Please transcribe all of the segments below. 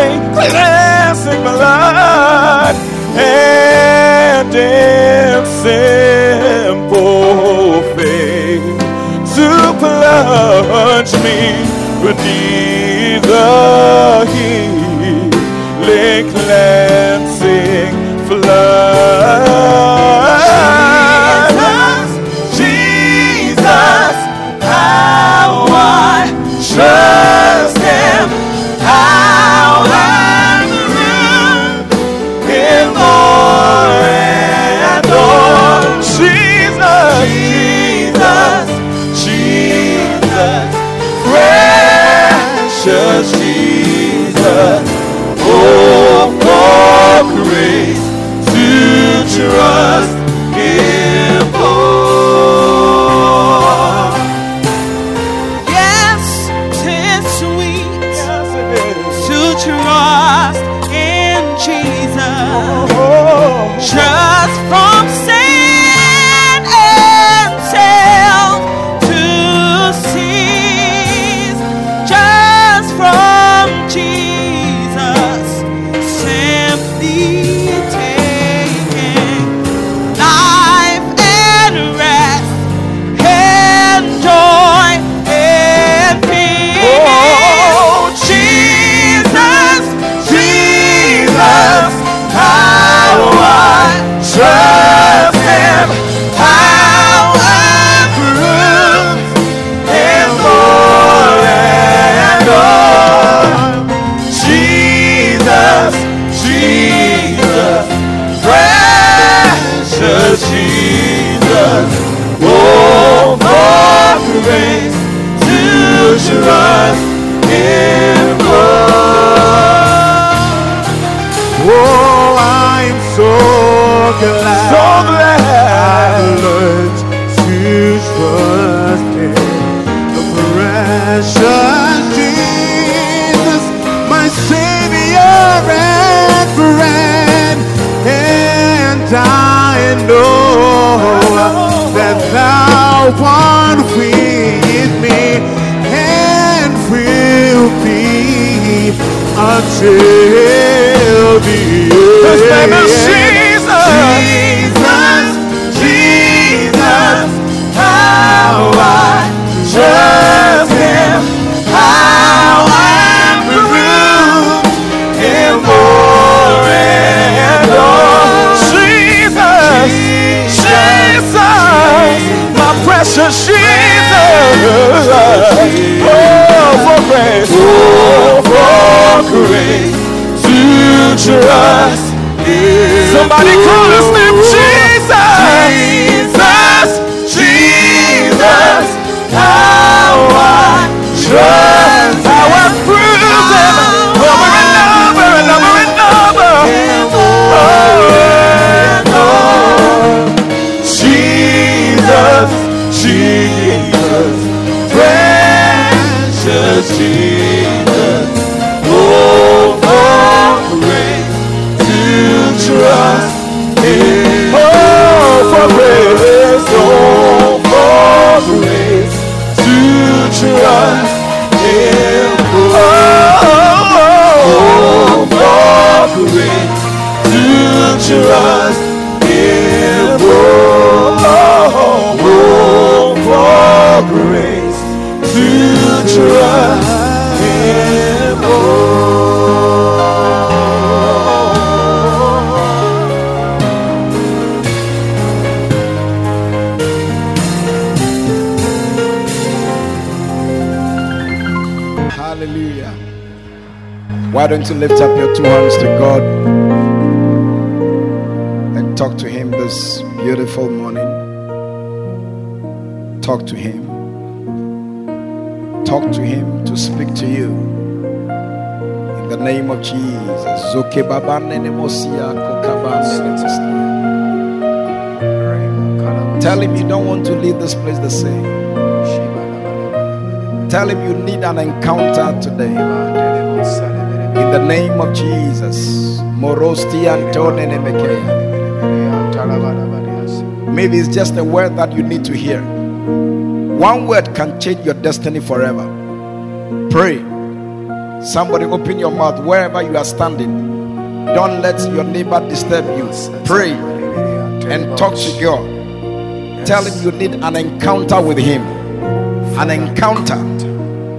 same classic blood and simple faith to plunge me beneath the healing cleanse. Until the Jesus, name is Jesus. Oh, for grace, oh, for grace. Somebody call his name Jesus. Jesus, Jesus, how I trust. How I him over and over and over and over. Jesus. To trust Him. For grace, for grace to trust Him. For grace to trust Him. For grace to trust Why don't you lift up your two hands to God and talk to Him this beautiful morning? Talk to Him. Talk to Him to speak to you. In the name of Jesus. Zokebabanenemosia kokabanenemosia. Tell Him you don't want to leave this place the same. Tell Him you need an encounter today. In the name of Jesus. Morosti. Maybe it's just a word that you need to hear. One word can change your destiny forever. Pray. Somebody open your mouth wherever you are standing. Don't let your neighbor disturb you. Pray and talk to God. Tell him you need an encounter with him. An encounter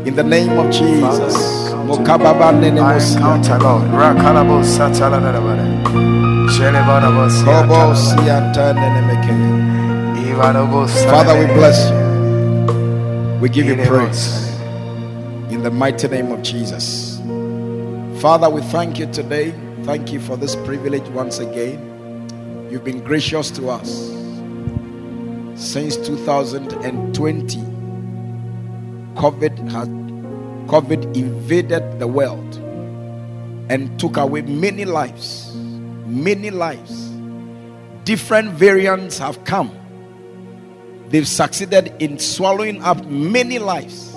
in the name of Jesus. Mokababa nene I mosia. encounter Lord. Rakalabo sataladabada. Kobo sianta nene Father, we bless you. We give you praise in the mighty name of Jesus. Father, we thank you today. Thank you for this privilege once again. You've been gracious to us since 2020. COVID had COVID invaded the world and took away many lives. Many lives. Different variants have come they've succeeded in swallowing up many lives.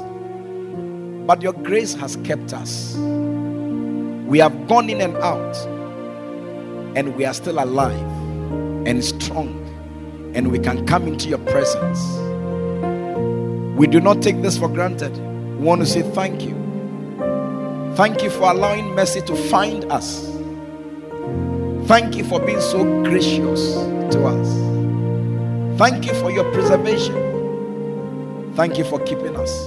But your grace has kept us. We have gone in and out, and we are still alive and strong, and we can come into your presence. We do not take this for granted. Want to say thank you. Thank you for allowing mercy to find us. Thank you for being so gracious to us. Thank you for your preservation. Thank you for keeping us.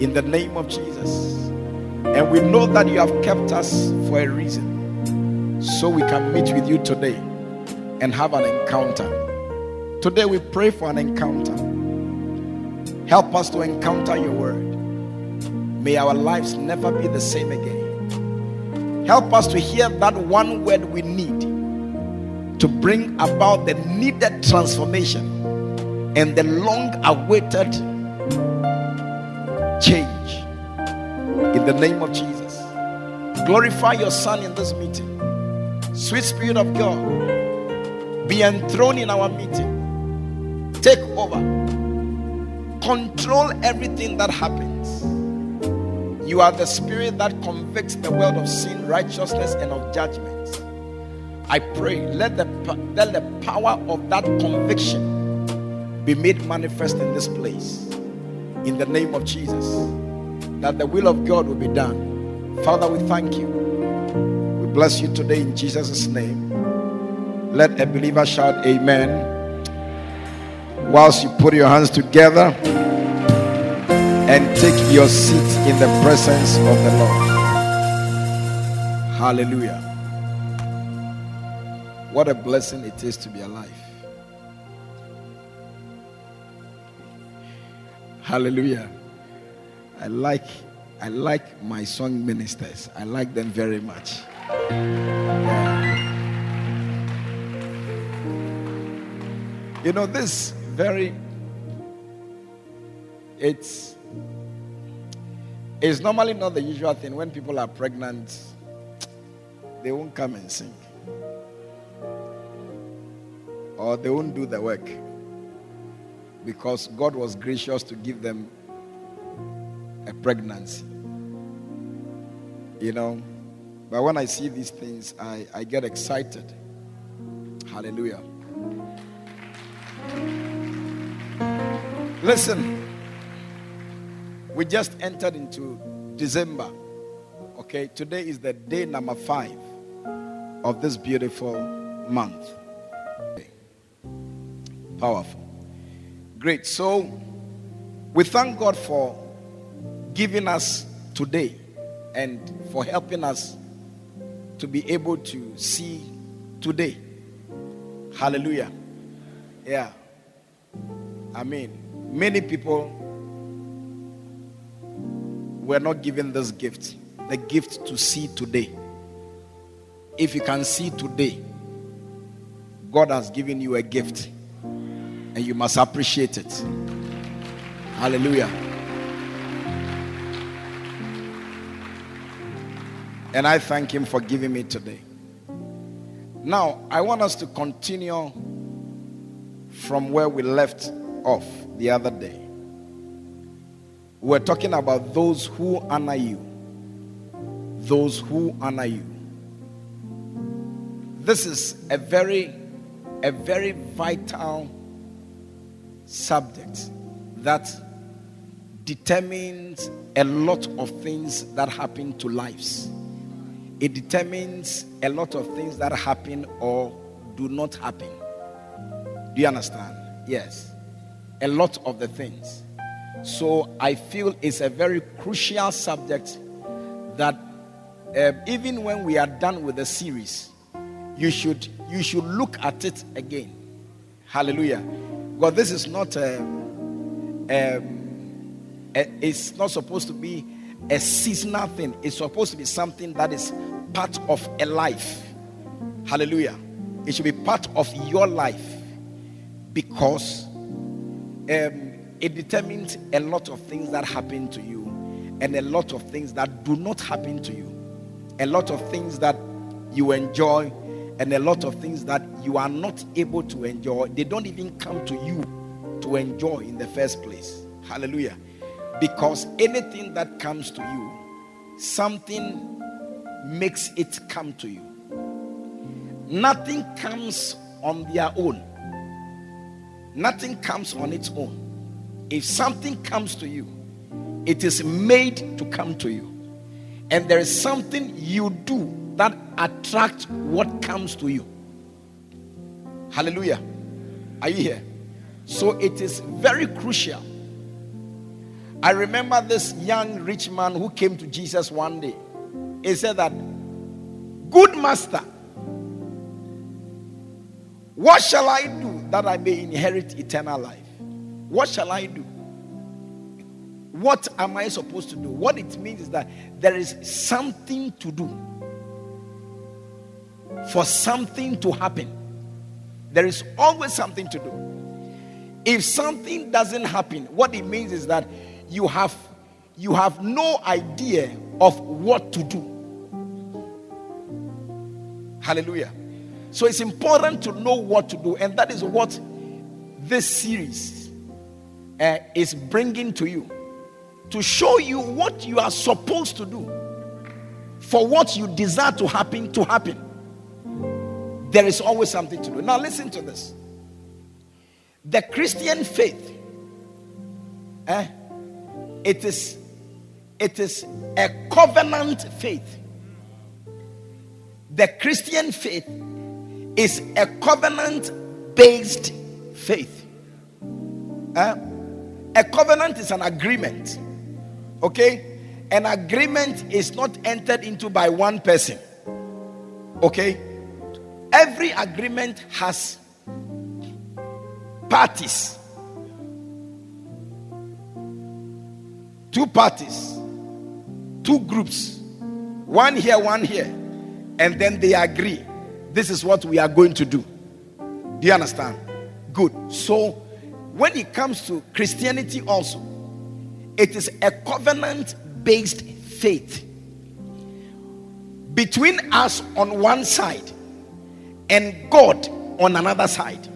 In the name of Jesus. And we know that you have kept us for a reason. So we can meet with you today and have an encounter. Today we pray for an encounter. Help us to encounter your word. May our lives never be the same again. Help us to hear that one word we need to bring about the needed transformation and the long awaited change. In the name of Jesus. Glorify your Son in this meeting. Sweet Spirit of God, be enthroned in our meeting. Take over. Control everything that happens. You are the Spirit that convicts the world of sin, righteousness, and of judgment. I pray, let the, let the power of that conviction be made manifest in this place. In the name of Jesus. That the will of God will be done. Father, we thank you. We bless you today in Jesus' name. Let a believer shout amen. Whilst you put your hands together and take your seat in the presence of the Lord. Hallelujah. What a blessing it is to be alive. Hallelujah. I like I like my song ministers. I like them very much. Yeah. You know this very it's it's normally not the usual thing when people are pregnant they won't come and sing or they won't do the work because God was gracious to give them a pregnancy. You know, but when I see these things, I, I get excited. Hallelujah. Listen, we just entered into December. Okay, today is the day number five of this beautiful month. Powerful. Great. So we thank God for giving us today and for helping us to be able to see today. Hallelujah. Yeah. I mean, many people were not given this gift the gift to see today. If you can see today, God has given you a gift and you must appreciate it. Hallelujah. And I thank Him for giving me today. Now, I want us to continue from where we left off the other day. We're talking about those who honor you. Those who honor you. This is a very, a very vital subject that determines a lot of things that happen to lives. It determines a lot of things that happen or do not happen. Do you understand? Yes. A lot of the things. So I feel it's a very crucial subject that uh, even when we are done with the series, you should you should look at it again. Hallelujah. God, this is not a, um, a, it's not supposed to be a seasonal thing. It's supposed to be something that is part of a life. Hallelujah. It should be part of your life because um, it determines a lot of things that happen to you and a lot of things that do not happen to you. A lot of things that you enjoy and a lot of things that you are not able to enjoy, they don't even come to you to enjoy in the first place. Hallelujah. Because anything that comes to you, something makes it come to you. Nothing comes on their own. Nothing comes on its own. If something comes to you, it is made to come to you. And there is something you do that attract what comes to you. Hallelujah. Are you here? So it is very crucial. I remember this young rich man who came to Jesus one day. He said that, Good master, what shall I do that I may inherit eternal life? What shall I do? What am I supposed to do? What it means is that there is something to do for something to happen. There is always something to do. If something doesn't happen, what it means is that you have you have no idea of what to do. Hallelujah. So it's important to know what to do, and that is what this series uh, is bringing to you to show you what you are supposed to do for what you desire to happen to happen. There is always something to do. Now, listen to this. The Christian faith, eh, it is it is a covenant faith. the Christian faith is a covenant based faith. Uh, a covenant is an agreement. Okay? An agreement is not entered into by one person. Okay? Every agreement has parties. Two parties, two groups, one here, one here, and then they agree. This is what we are going to do. Do you understand? Good. So, when it comes to Christianity, also, it is a covenant based faith between us on one side and God on another side.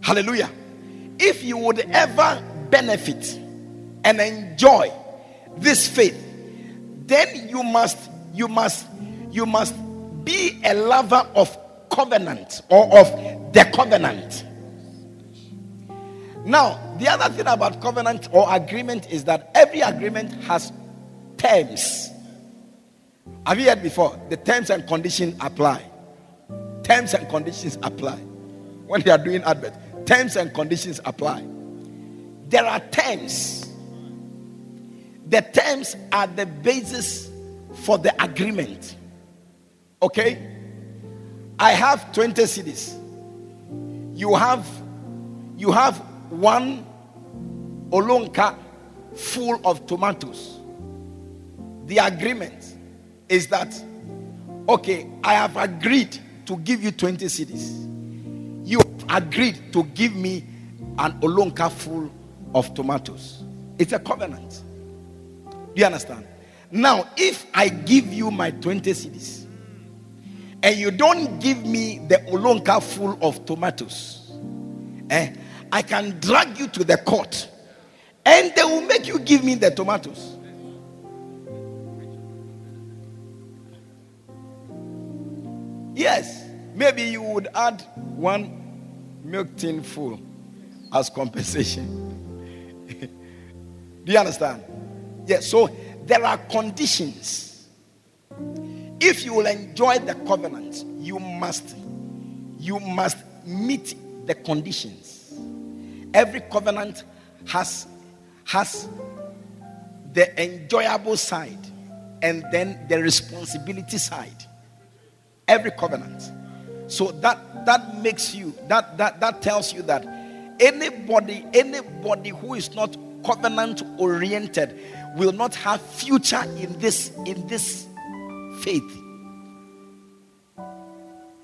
Hallelujah. If you would ever benefit and enjoy this faith, then you must, you must, you must be a lover of covenant or of the covenant. Now, the other thing about covenant or agreement is that every agreement has terms. Have you heard before? The terms and conditions apply. Terms and conditions apply. When they are doing advert, terms and conditions apply. There are terms. The terms are the basis for the agreement. Okay? I have 20 cedis. You have you have one olonka full of tomatoes. The agreement is that okay, I have agreed to give you 20 cedis. You agreed to give me an olonka full of tomatoes. It's a covenant. Do you understand? Now, if I give you my 20 cedis and you don't give me the olonka full of tomatoes, eh, I can drag you to the court and they will make you give me the tomatoes. Yes, maybe you would add one milk tin full as compensation. Do you understand? Yes, so there are conditions. If you will enjoy the covenant, you must you must meet the conditions. Every covenant has has the enjoyable side and then the responsibility side. Every covenant. So that that makes you that that that tells you that anybody anybody who is not covenant oriented will not have future in this in this faith.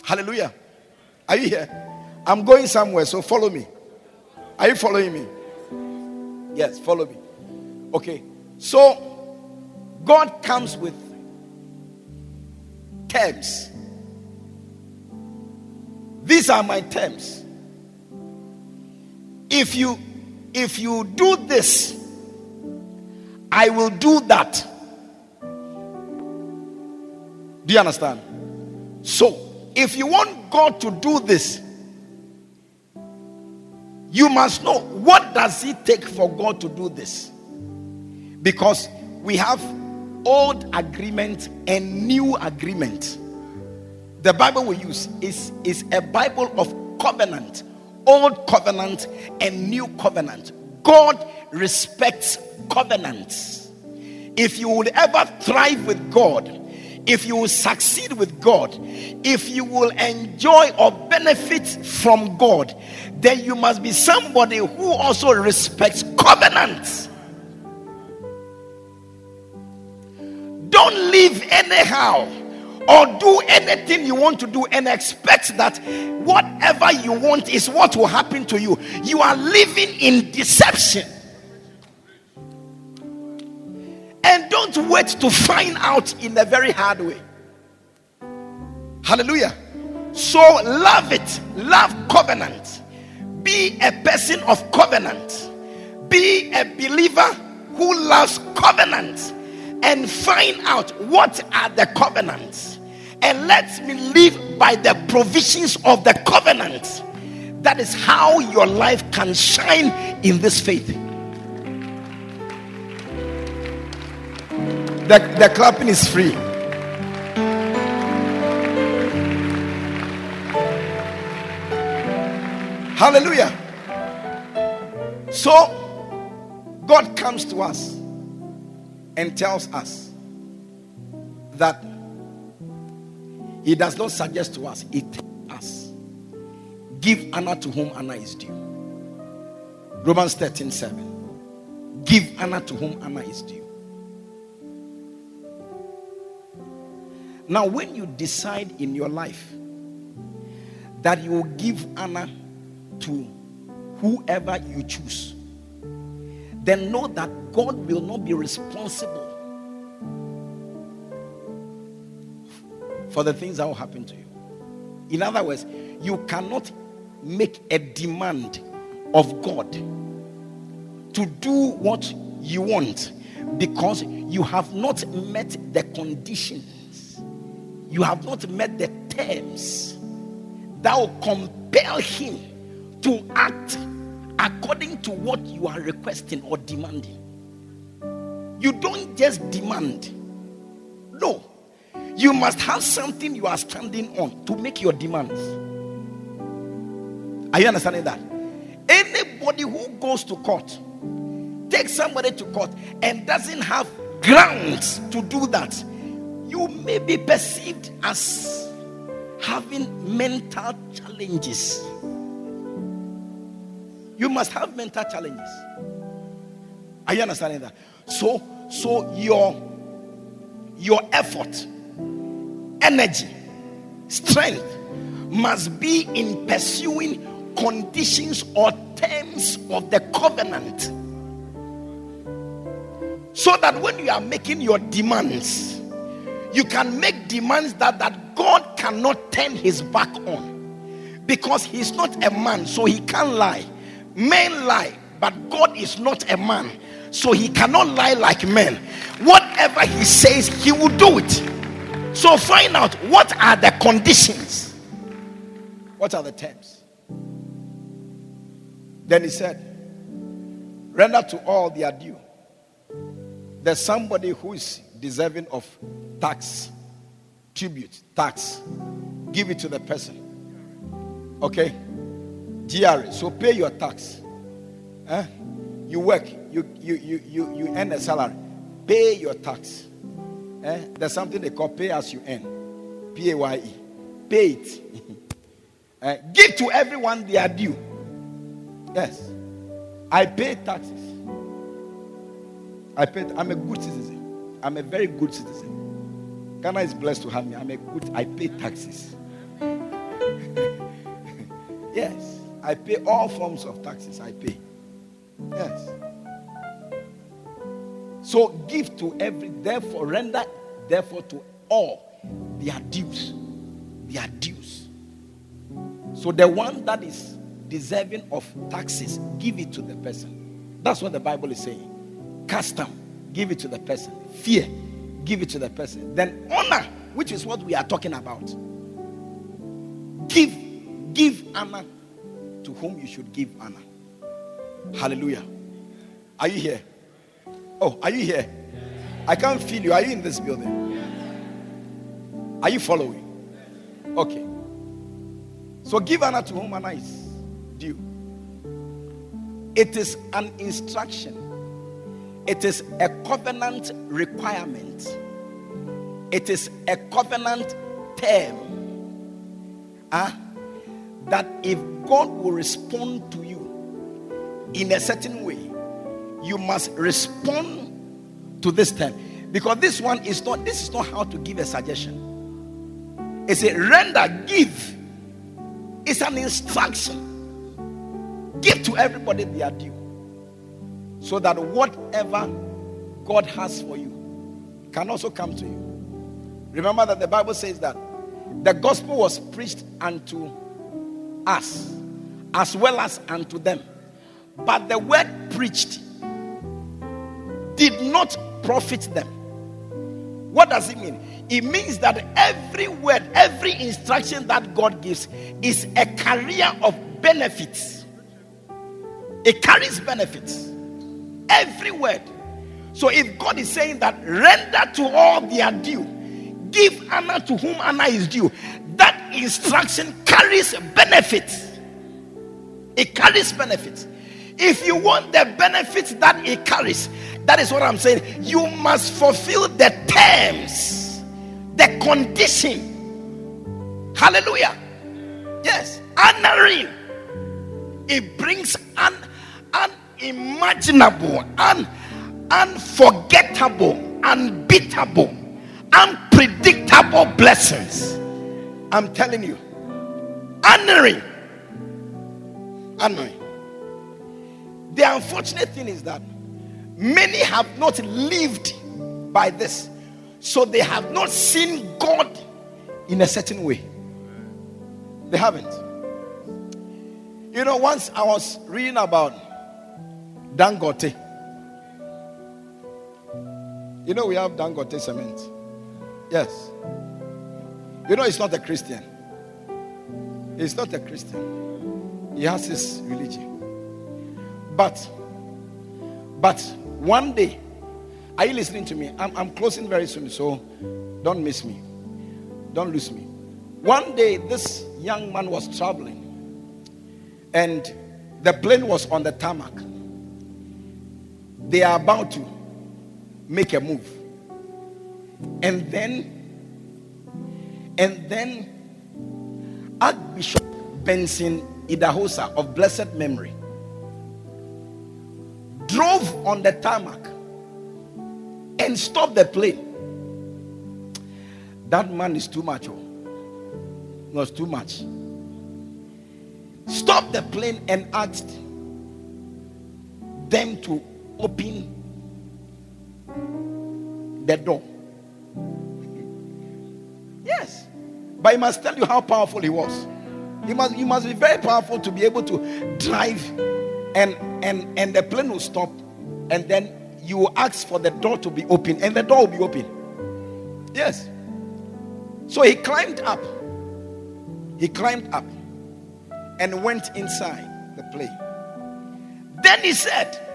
Hallelujah. Are you here? I'm going somewhere, so follow me. Are you following me? Yes, follow me. Okay. So God comes with terms. These are my terms. If you if you do this, I will do that. Do you understand? So, if you want God to do this, you must know what does it take for God to do this? Because we have old agreement and new agreement. The Bible we use is, is a Bible of covenant, old covenant and new covenant. God respects covenants. If you would ever thrive with God, if you will succeed with God, if you will enjoy or benefit from God, then you must be somebody who also respects covenants. Don't live anyhow or do anything you want to do and expect that whatever you want is what will happen to you. You are living in deception. And don't wait to find out in a very hard way. Hallelujah. So love it. Love covenant. Be a person of covenant. Be a believer who loves covenant. And find out what are the covenants. And let me live by the provisions of the covenant. That is how your life can shine in this faith. The, the clapping is free. Hallelujah. So, God comes to us and tells us that He does not suggest to us, He tells us, Give honor to whom honor is due. Romans 13 7. Give honor to whom honor is due. Now, when you decide in your life that you will give honor to whoever you choose, then know that God will not be responsible for the things that will happen to you. In other words, you cannot make a demand of God to do what you want because you have not met the conditions, you have not met the terms that will compel Him to act according to what you are requesting or demanding. You don't just demand, no, you must have something you are standing on to make your demands. Are you understanding that? Anybody who goes to court, takes somebody to court, and doesn't have grounds to do that, you may be perceived as having mental challenges. You must have mental challenges. Are you understanding that? So, so your your effort, energy, strength must be in pursuing conditions or terms of the covenant. So that when you are making your demands, you can make demands that, that God cannot turn his back on. Because he's not a man, so he can't lie. Men lie, but God is not a man, so he cannot lie like men. Whatever he says, he will do it. So find out what are the conditions, what are the terms. Then he said, Render to all their due. There's somebody who is deserving of tax, tribute, tax. Give it to the person. Okay? GRA. So pay your tax. Eh? You work, you, you, you, you, you earn a salary. Pay your tax. Eh? There's something they call pay as you earn. P A Y E. Pay it. eh? Give to everyone their due. Yes. I pay taxes. I pay. I'm a good citizen. I'm a very good citizen. Ghana is blessed to have me. I'm a good. I pay taxes. yes. I pay all forms of taxes. I pay. Yes. So give to every, therefore, render, therefore, to all their dues. Their dues. So the one that is deserving of taxes, give it to the person. That's what the Bible is saying. Custom, give it to the person. Fear, give it to the person. Then honor, which is what we are talking about. Give, give honor to whom you should give honor. Hallelujah. Are you here? Oh, are you here? I can't feel you. Are you in this building? Are you following? Okay. So give honor to whom honor is due. It is an instruction, it is a covenant requirement, it is a covenant term. Huh? That if God will respond to you in a certain way, you must respond to this term. Because this one is not, this is not how to give a suggestion. It's a render, give. It's an instruction. Give to everybody their due. So that whatever God has for you can also come to you. Remember that the Bible says that the gospel was preached unto us as well as unto them. But the word preached did not profit them. What does it mean? It means that every word, every instruction that God gives is a career of benefits. It carries benefits. Every word. So if God is saying that render to all their due, give honor to whom honor is due, that instruction carries benefits. It carries benefits. If you want the benefits that it carries, that is what I'm saying. You must fulfill the terms, the condition. Hallelujah. Yes, honoring. It brings an unimaginable, un, unforgettable, unbeatable, unpredictable blessings. I'm telling you, honoring, honoring. The unfortunate thing is that many have not lived by this, so they have not seen God in a certain way. They haven't. You know, once I was reading about Dangote. You know, we have Dangote cement. Yes. You know, he's not a Christian. He's not a Christian. He has his religion. But, but one day, are you listening to me? I'm, I'm closing very soon, so don't miss me. Don't lose me. One day, this young man was traveling, and the plane was on the tarmac. They are about to make a move. And then, and then, Archbishop Benson Idahosa of blessed memory drove on the tarmac and stopped the plane. That man is too much. Oh. Was too much. Stopped the plane and asked them to open the door. Yes. But he must tell you how powerful he was. He must, he must be very powerful to be able to drive and and and the plane will stop and then you will ask for the door to be open and the door will be open yes so he climbed up he climbed up and went inside the plane then he said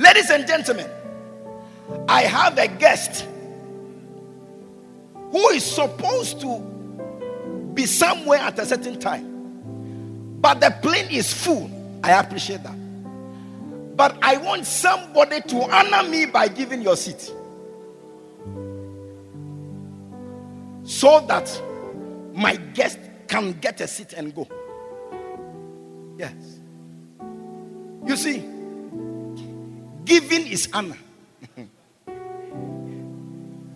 ladies and gentlemen i have a guest who is supposed to be somewhere at a certain time but the plane is full I appreciate that. But I want somebody to honor me by giving your seat. So that my guest can get a seat and go. Yes. You see, giving is honor.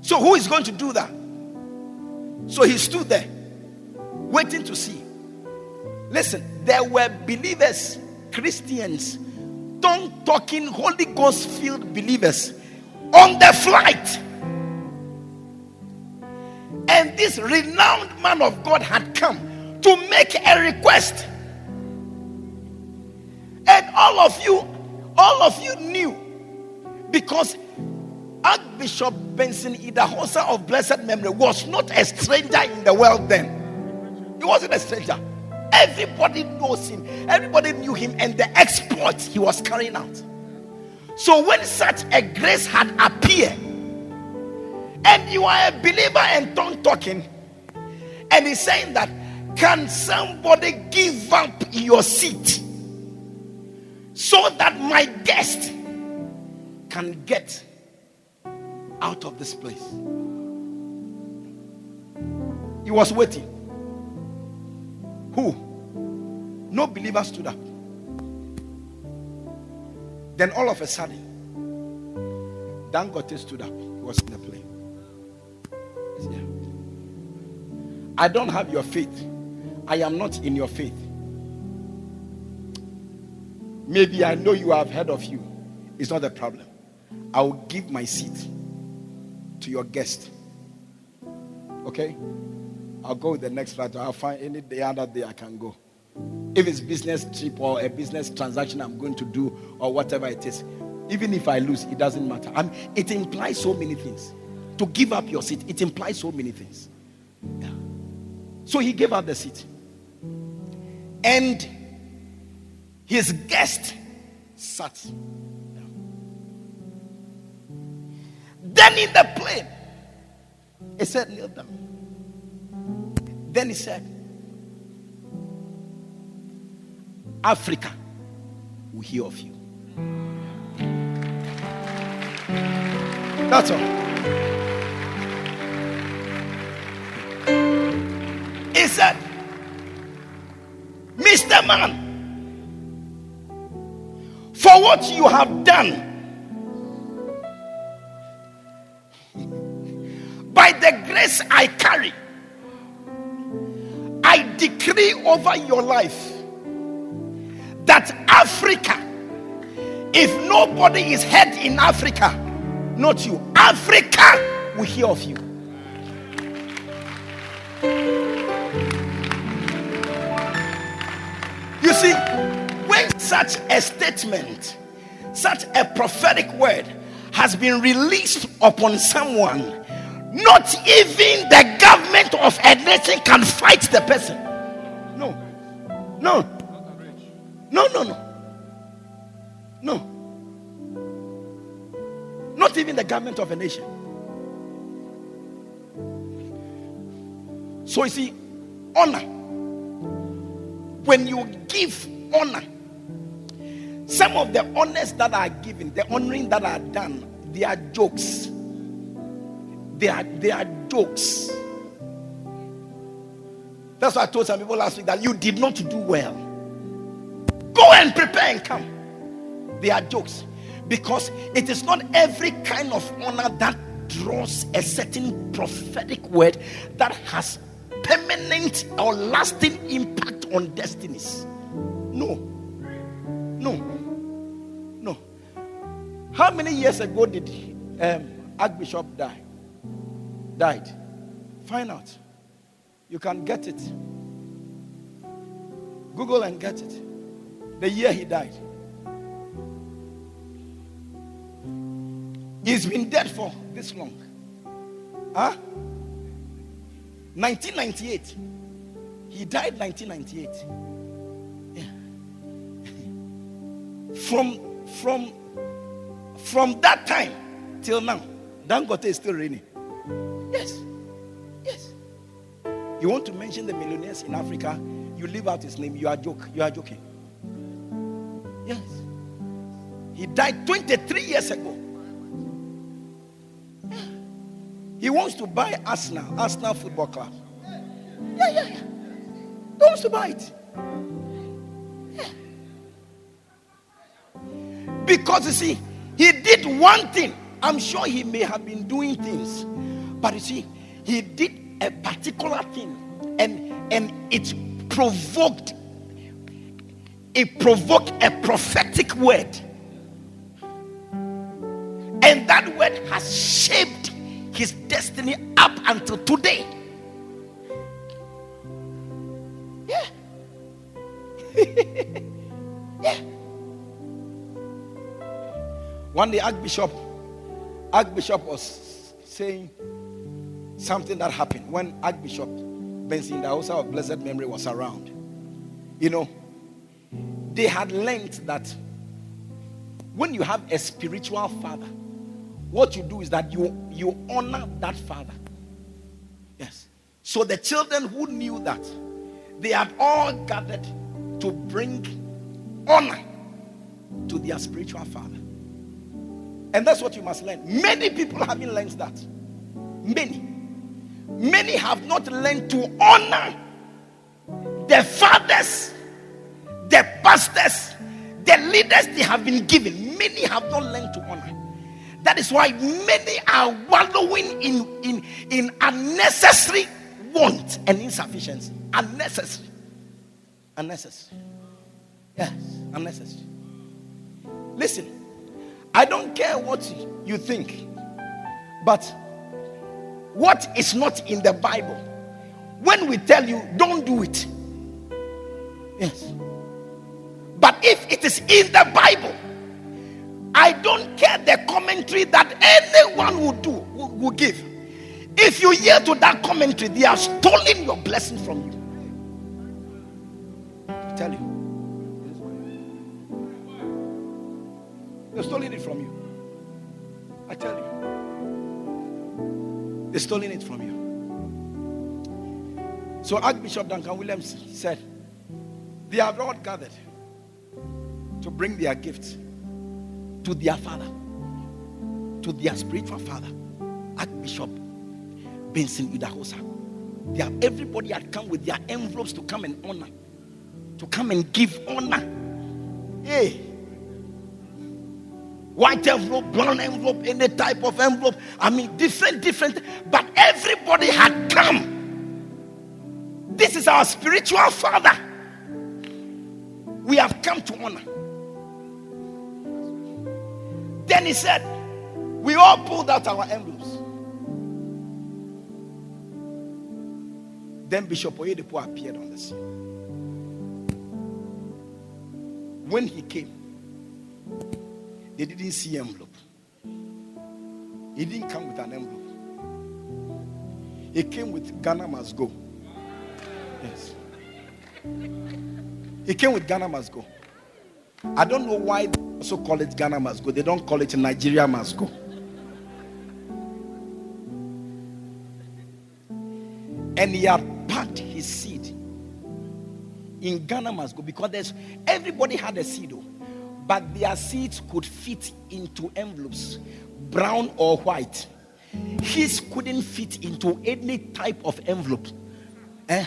so, who is going to do that? So, he stood there waiting to see. Listen, there were believers Christians, tongue talking, Holy Ghost filled believers on the flight. And this renowned man of God had come to make a request. And all of you, all of you knew because Archbishop Benson Idahosa of blessed memory was not a stranger in the world then. He wasn't a stranger. Everybody knows him. Everybody knew him and the exploits he was carrying out. So when such a grace had appeared, and you are a believer and tongue talking, and he's saying that, can somebody give up your seat so that my guest can get out of this place? He was waiting. Who? No believer stood up. Then all of a sudden, Dan Dangote stood up. He was in the plane. I don't have your faith. I am not in your faith. Maybe I know you have heard of you. It's not a problem. I will give my seat to your guest. Okay? I'll go with the next flight. I'll find any day other day I can go. If it's business trip or a business transaction I'm going to do or whatever it is, even if I lose, it doesn't matter. I mean, it implies so many things. To give up your seat, it implies so many things. Yeah. So he gave up the seat. And his guest sat Then in the plane, he said, Kneel down. Then he said, Africa will hear of you. That's all. He said, Mr. Man, for what you have done, by the grace I carry, I decree over your life that Africa, if nobody is head in Africa, not you, Africa will hear of you. You see, when such a statement, such a prophetic word has been released upon someone, not even the government of a nation can fight the person. No, no, no, no, no, no. Not even the government of a nation. So you see, honor when you give honor, some of the honors that are given, the honoring that are done, they are jokes. They are, they are jokes. That's why I told some people last week that you did not do well. Go and prepare and come. They are jokes. Because it is not every kind of honor that draws a certain prophetic word that has permanent or lasting impact on destinies. No. No. No. How many years ago did um, Archbishop die? Died. Find out. You can get it. Google and get it. The year he died. He's been dead for this long. Huh? 1998. He died 1998. Yeah. from from from that time till now, Dangote is still reigning. Yes. Yes. You want to mention the millionaires in Africa, you leave out his name, you are joke, you are joking. Yes. He died 23 years ago. He wants to buy Arsenal, Arsenal Football Club. Yeah, yeah, yeah. He wants to buy it. Because you see, he did one thing. I'm sure he may have been doing things, but you see, he did a particular thing, and and it provoked it provoked a prophetic word, and that word has shaped his destiny up until today. Yeah. yeah. One day, Archbishop, Archbishop was saying something that happened when Archbishop Benson Idahosa of blessed memory was around. You know, they had learned that when you have a spiritual father, what you do is that you you honor that father. Yes. So the children who knew that, they had all gathered to bring honor to their spiritual father. And that's what you must learn. Many people haven't learned that. Many. Many have not learned to honor the fathers, the pastors, the leaders they have been given. Many have not learned to honor. That is why many are wallowing in, in, in unnecessary want and insufficiency. Unnecessary. Unnecessary. Yes, unnecessary. Listen, I don't care what you think, but what is not in the Bible, when we tell you don't do it, yes. But if it is in the Bible, I don't care the commentary that anyone will do, will, will give. If you hear to that commentary, they are stolen your blessing from you. I tell you. They're stealing it from you. I tell you. They're stealing it from you. So Archbishop Duncan Williams said, They have all gathered to bring their gifts to their father, to their spiritual father, Archbishop Benson Idahosa. They have, everybody had come with their envelopes to come and honor, to come and give honor. Hey, white envelope, brown envelope, any type of envelope. I mean, different, different. But everybody had come. This is our spiritual father. We have come to honor. Then he said, We all pulled out our envelopes. Then Bishop Oyedepo appeared on the scene. When he came, they didn't see envelope. He didn't come with an envelope. He came with Ghana must go. Yes. He came with Ghana must go. I don't know why they also call it Ghana must go. They don't call it Nigeria must go. And he had packed his seed in Ghana must go because there's everybody had a seed, though, but their seeds could fit into envelopes, brown or white. His couldn't fit into any type of envelope. Eh?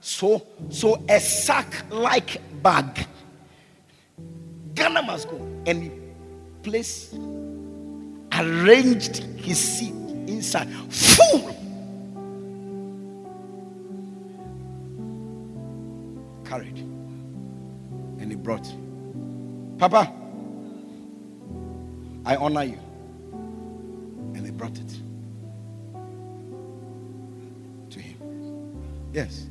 So, so a sack-like bag. Ghana must go. And he placed, arranged his seat inside, full. Carried. And he brought. Papa, I honor you. And they brought it to him. Yes.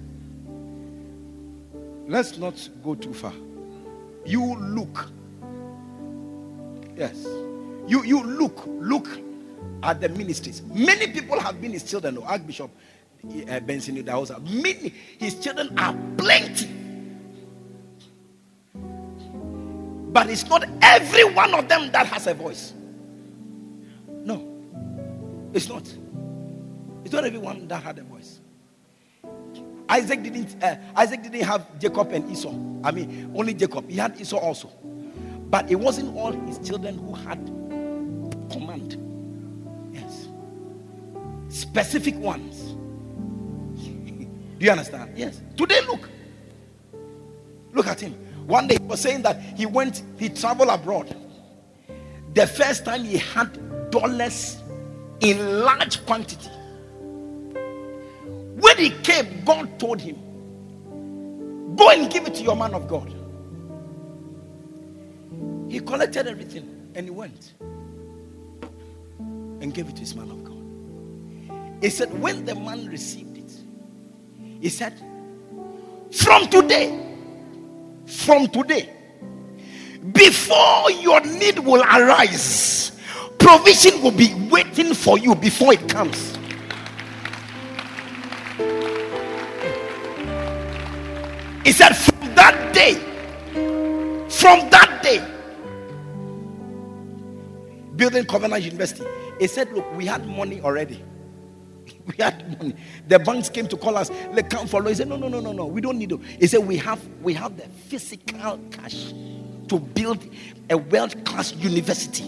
Let's not go too far. You look. Yes. You you look look at the ministries. Many people have been his children. Archbishop uh, Benson Idahosa. Many his children are plenty. But it's not every one of them that has a voice. No, it's not. It's not everyone that had a voice. Isaac didn't. Uh, Isaac didn't have Jacob and Esau. I mean, only Jacob. He had Esau also, but it wasn't all his children who had command. Yes, specific ones. Do you understand? Yes. Today, look. Look at him. One day he was saying that he went, he traveled abroad. The first time he had dollars in large quantity. When he came, God told him, Go and give it to your man of God. He collected everything and he went and gave it to his man of God. He said, When the man received it, he said, From today, from today, before your need will arise, provision will be waiting for you before it comes. He said, From that day, from that day, building Covenant University, he said, Look, we had money already. We had money. The banks came to call us, let come follow. He said, No, no, no, no, no. We don't need it. He said, We have we have the physical cash to build a world-class university.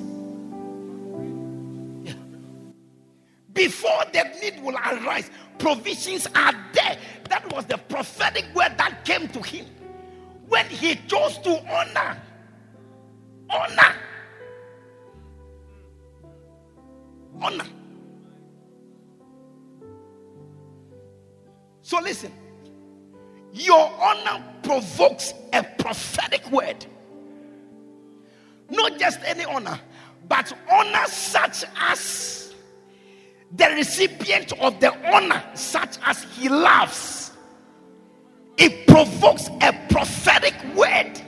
Yeah. Before that need will arise, provisions are there. That was the prophetic word that came to him when he chose to honor. Honor. Honor. So listen. Your honor provokes a prophetic word. Not just any honor, but honor such as the recipient of the honor, such as he loves. It provokes a prophetic word.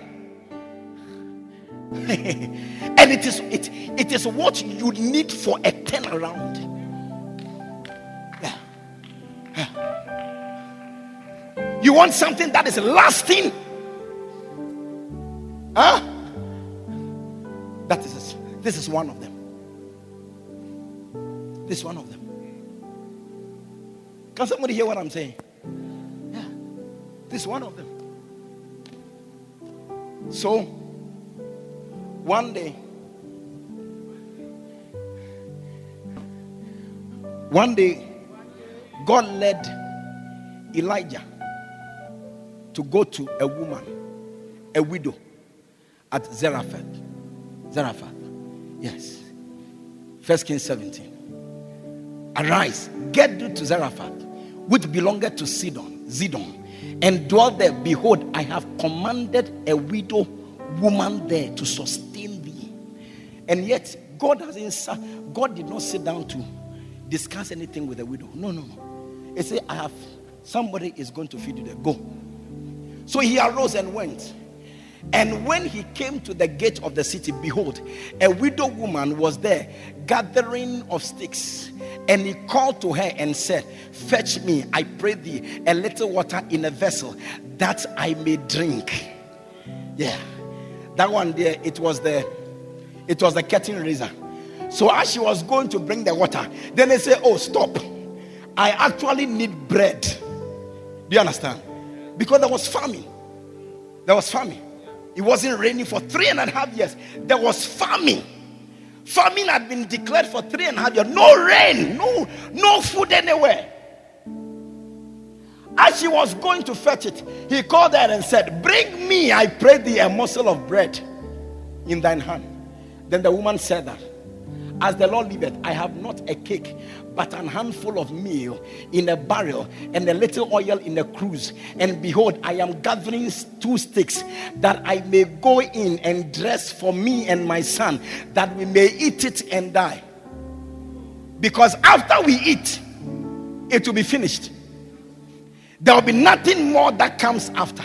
and it is it, it is what you need for a turnaround. You want something that is lasting? Huh? That is this is one of them. This is one of them. Can somebody hear what I'm saying? Yeah. This is one of them. So One day, one day, God led Elijah to go to a woman, a widow at Zarephath. Zarephath. Yes. First Kings 17. Arise, get thee to Zarephath, which belongeth to Sidon, Zidon, and dwell there. Behold, I have commanded a widow woman there to sustain thee. And yet, God hasn't God did not sit down to discuss anything with the widow. No, no, no. He said, I have somebody is going to feed you there. Go. So he arose and went. And when he came to the gate of the city, behold, a widow woman was there gathering of sticks. And he called to her and said, Fetch me, I pray thee, a little water in a vessel that I may drink. Yeah. That one there, it was the it was the curtain raiser. So as she was going to bring the water, then they say, Oh, stop. I actually need bread. Do you understand? Because there was famine. There was famine. It wasn't raining for three and a half years. There was famine. Famine had been declared for three and a half years. No rain, no, no food anywhere. As she was going to fetch it, he called her and said, Bring me, I pray thee, a morsel of bread in thine hand. Then the woman said that, As the Lord liveth, I have not a cake, but an handful of meal in a barrel and a little oil in a cruse. And behold, I am gathering two sticks that I may go in and dress for me and my son, that we may eat it and die. Because after we eat, it will be finished. There will be nothing more that comes after.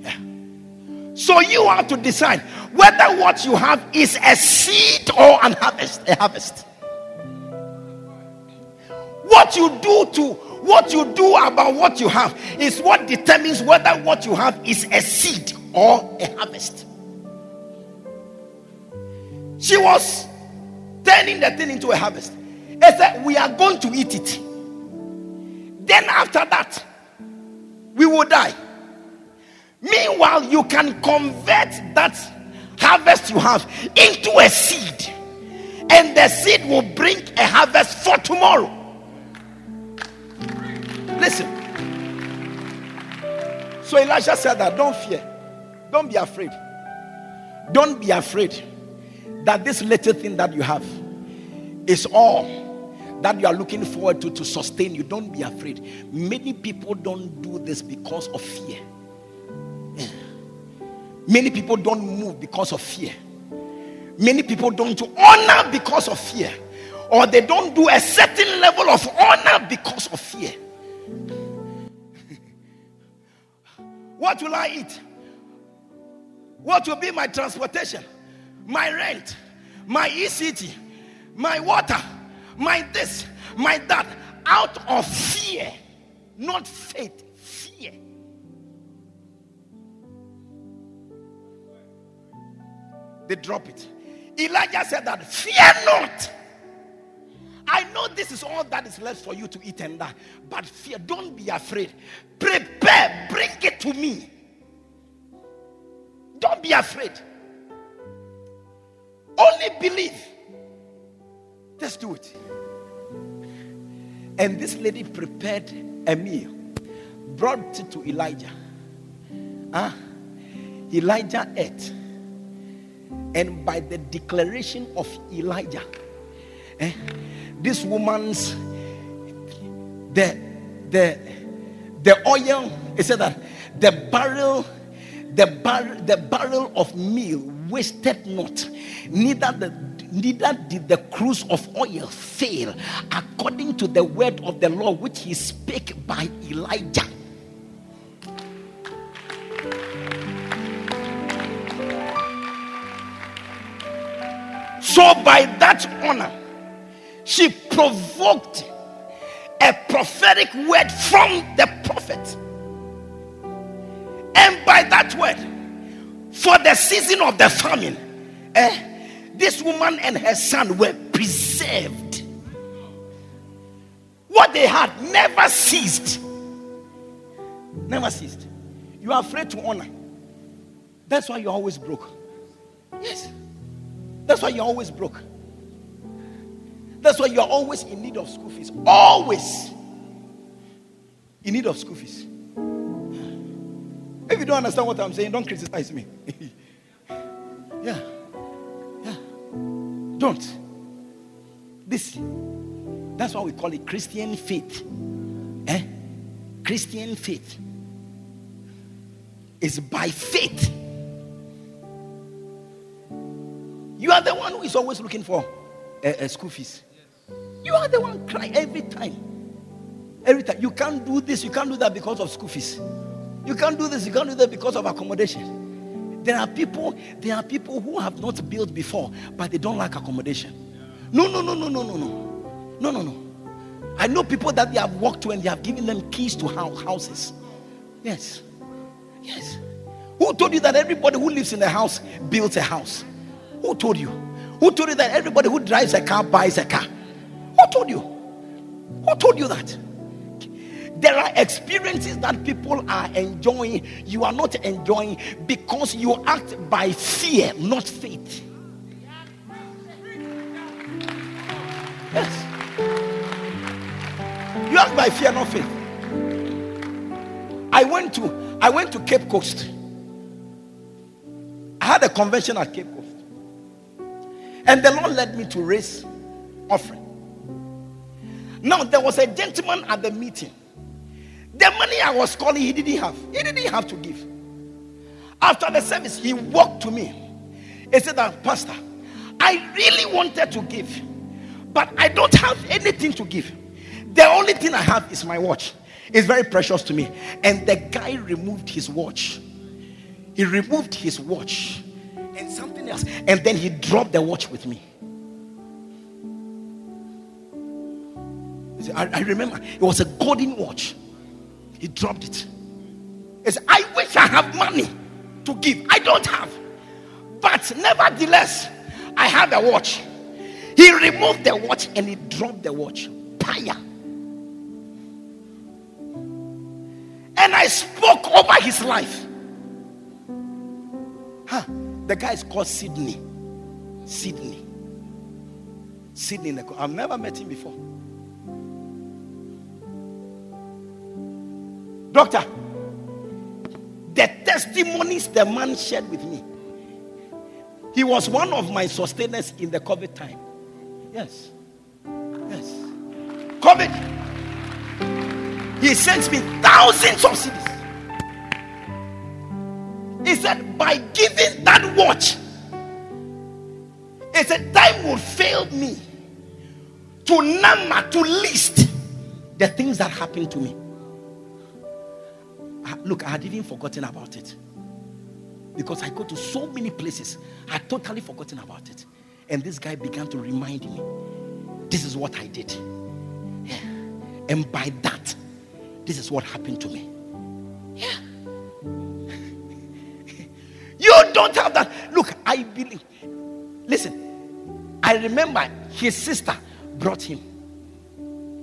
Yeah. So you have to decide whether what you have is a seed or an harvest. A harvest. What you do to what you do about what you have is what determines whether what you have is a seed or a harvest. She was turning the thing into a harvest. He said, We are going to eat it. Then after that, we will die. Meanwhile, you can convert that harvest you have into a seed, and the seed will bring a harvest for tomorrow. Listen. So Elisha said that don't fear, don't be afraid. Don't be afraid that this little thing that you have is all that you are looking forward to to sustain you. Don't be afraid. Many people don't do this because of fear. Many people don't move because of fear. Many people don't honor because of fear. Or they don't do a certain level of honor because of fear. what will I eat? What will be my transportation? My rent? My ECT? My water? My this? My that? Out of fear, not faith, fear. They drop it. Elijah said that, Fear not. I know this is all that is left for you to eat and die. But fear, don't be afraid. Prepare, bring it to me. Don't be afraid. Only believe. Just do it. And this lady prepared a meal, brought it to Elijah. Ah, Elijah ate. And by the declaration of Elijah, eh, this woman's the the the oil it said that the barrel the barrel the barrel of meal wasted not neither the neither did the cruse of oil fail according to the word of the lord which he spake by elijah. So by that honor she provoked a prophetic word from the prophet. And by that word, for the season of the famine, eh, this woman and her son were preserved. What they had never ceased. Never ceased. You are afraid to honor. That's why you're always broke. Yes. That's why you're always broke. That's why you're always in need of school fees. Always in need of school fees. If you don't understand what I'm saying, don't criticize me. yeah. Yeah. Don't. This. That's why we call it Christian faith. Eh? Christian faith is by faith. You are the one who is always looking for a, a school fees. Are the one crying every time. Every time. You can't do this, you can't do that because of school fees. You can't do this, you can't do that because of accommodation. There are people, there are people who have not built before, but they don't like accommodation. No, no, no, no, no, no, no. No, no, no. I know people that they have walked to and they have given them keys to houses. Yes. Yes. Who told you that everybody who lives in a house builds a house? Who told you? Who told you that everybody who drives a car buys a car? Who told you? Who told you that? There are experiences that people are enjoying, you are not enjoying because you act by fear, not faith. Yes. You act by fear, not faith. I went to I went to Cape Coast. I had a convention at Cape Coast. And the Lord led me to raise offering. Now there was a gentleman at the meeting. The money I was calling, he didn't have. He didn't have to give. After the service, he walked to me. He said that, Pastor, I really wanted to give, but I don't have anything to give. The only thing I have is my watch. It's very precious to me. And the guy removed his watch. He removed his watch and something else. And then he dropped the watch with me. I, I remember it was a golden watch. He dropped it. He said, I wish I have money to give. I don't have. But nevertheless, I have a watch. He removed the watch and he dropped the watch. Paya. And I spoke over his life. Huh. The guy is called Sydney. Sydney. Sydney. I've never met him before. Doctor, the testimonies the man shared with me. He was one of my sustainers in the COVID time. Yes. Yes. COVID. He sent me thousands of cedis. He said, by giving that watch, he said, time will fail me to number, to list the things that happened to me. Look, I had even forgotten about it. Because I go to so many places, I totally forgotten about it. And this guy began to remind me this is what I did. Yeah. And by that, this is what happened to me. Yeah. you don't have that. Look, I believe. Listen, I remember his sister brought him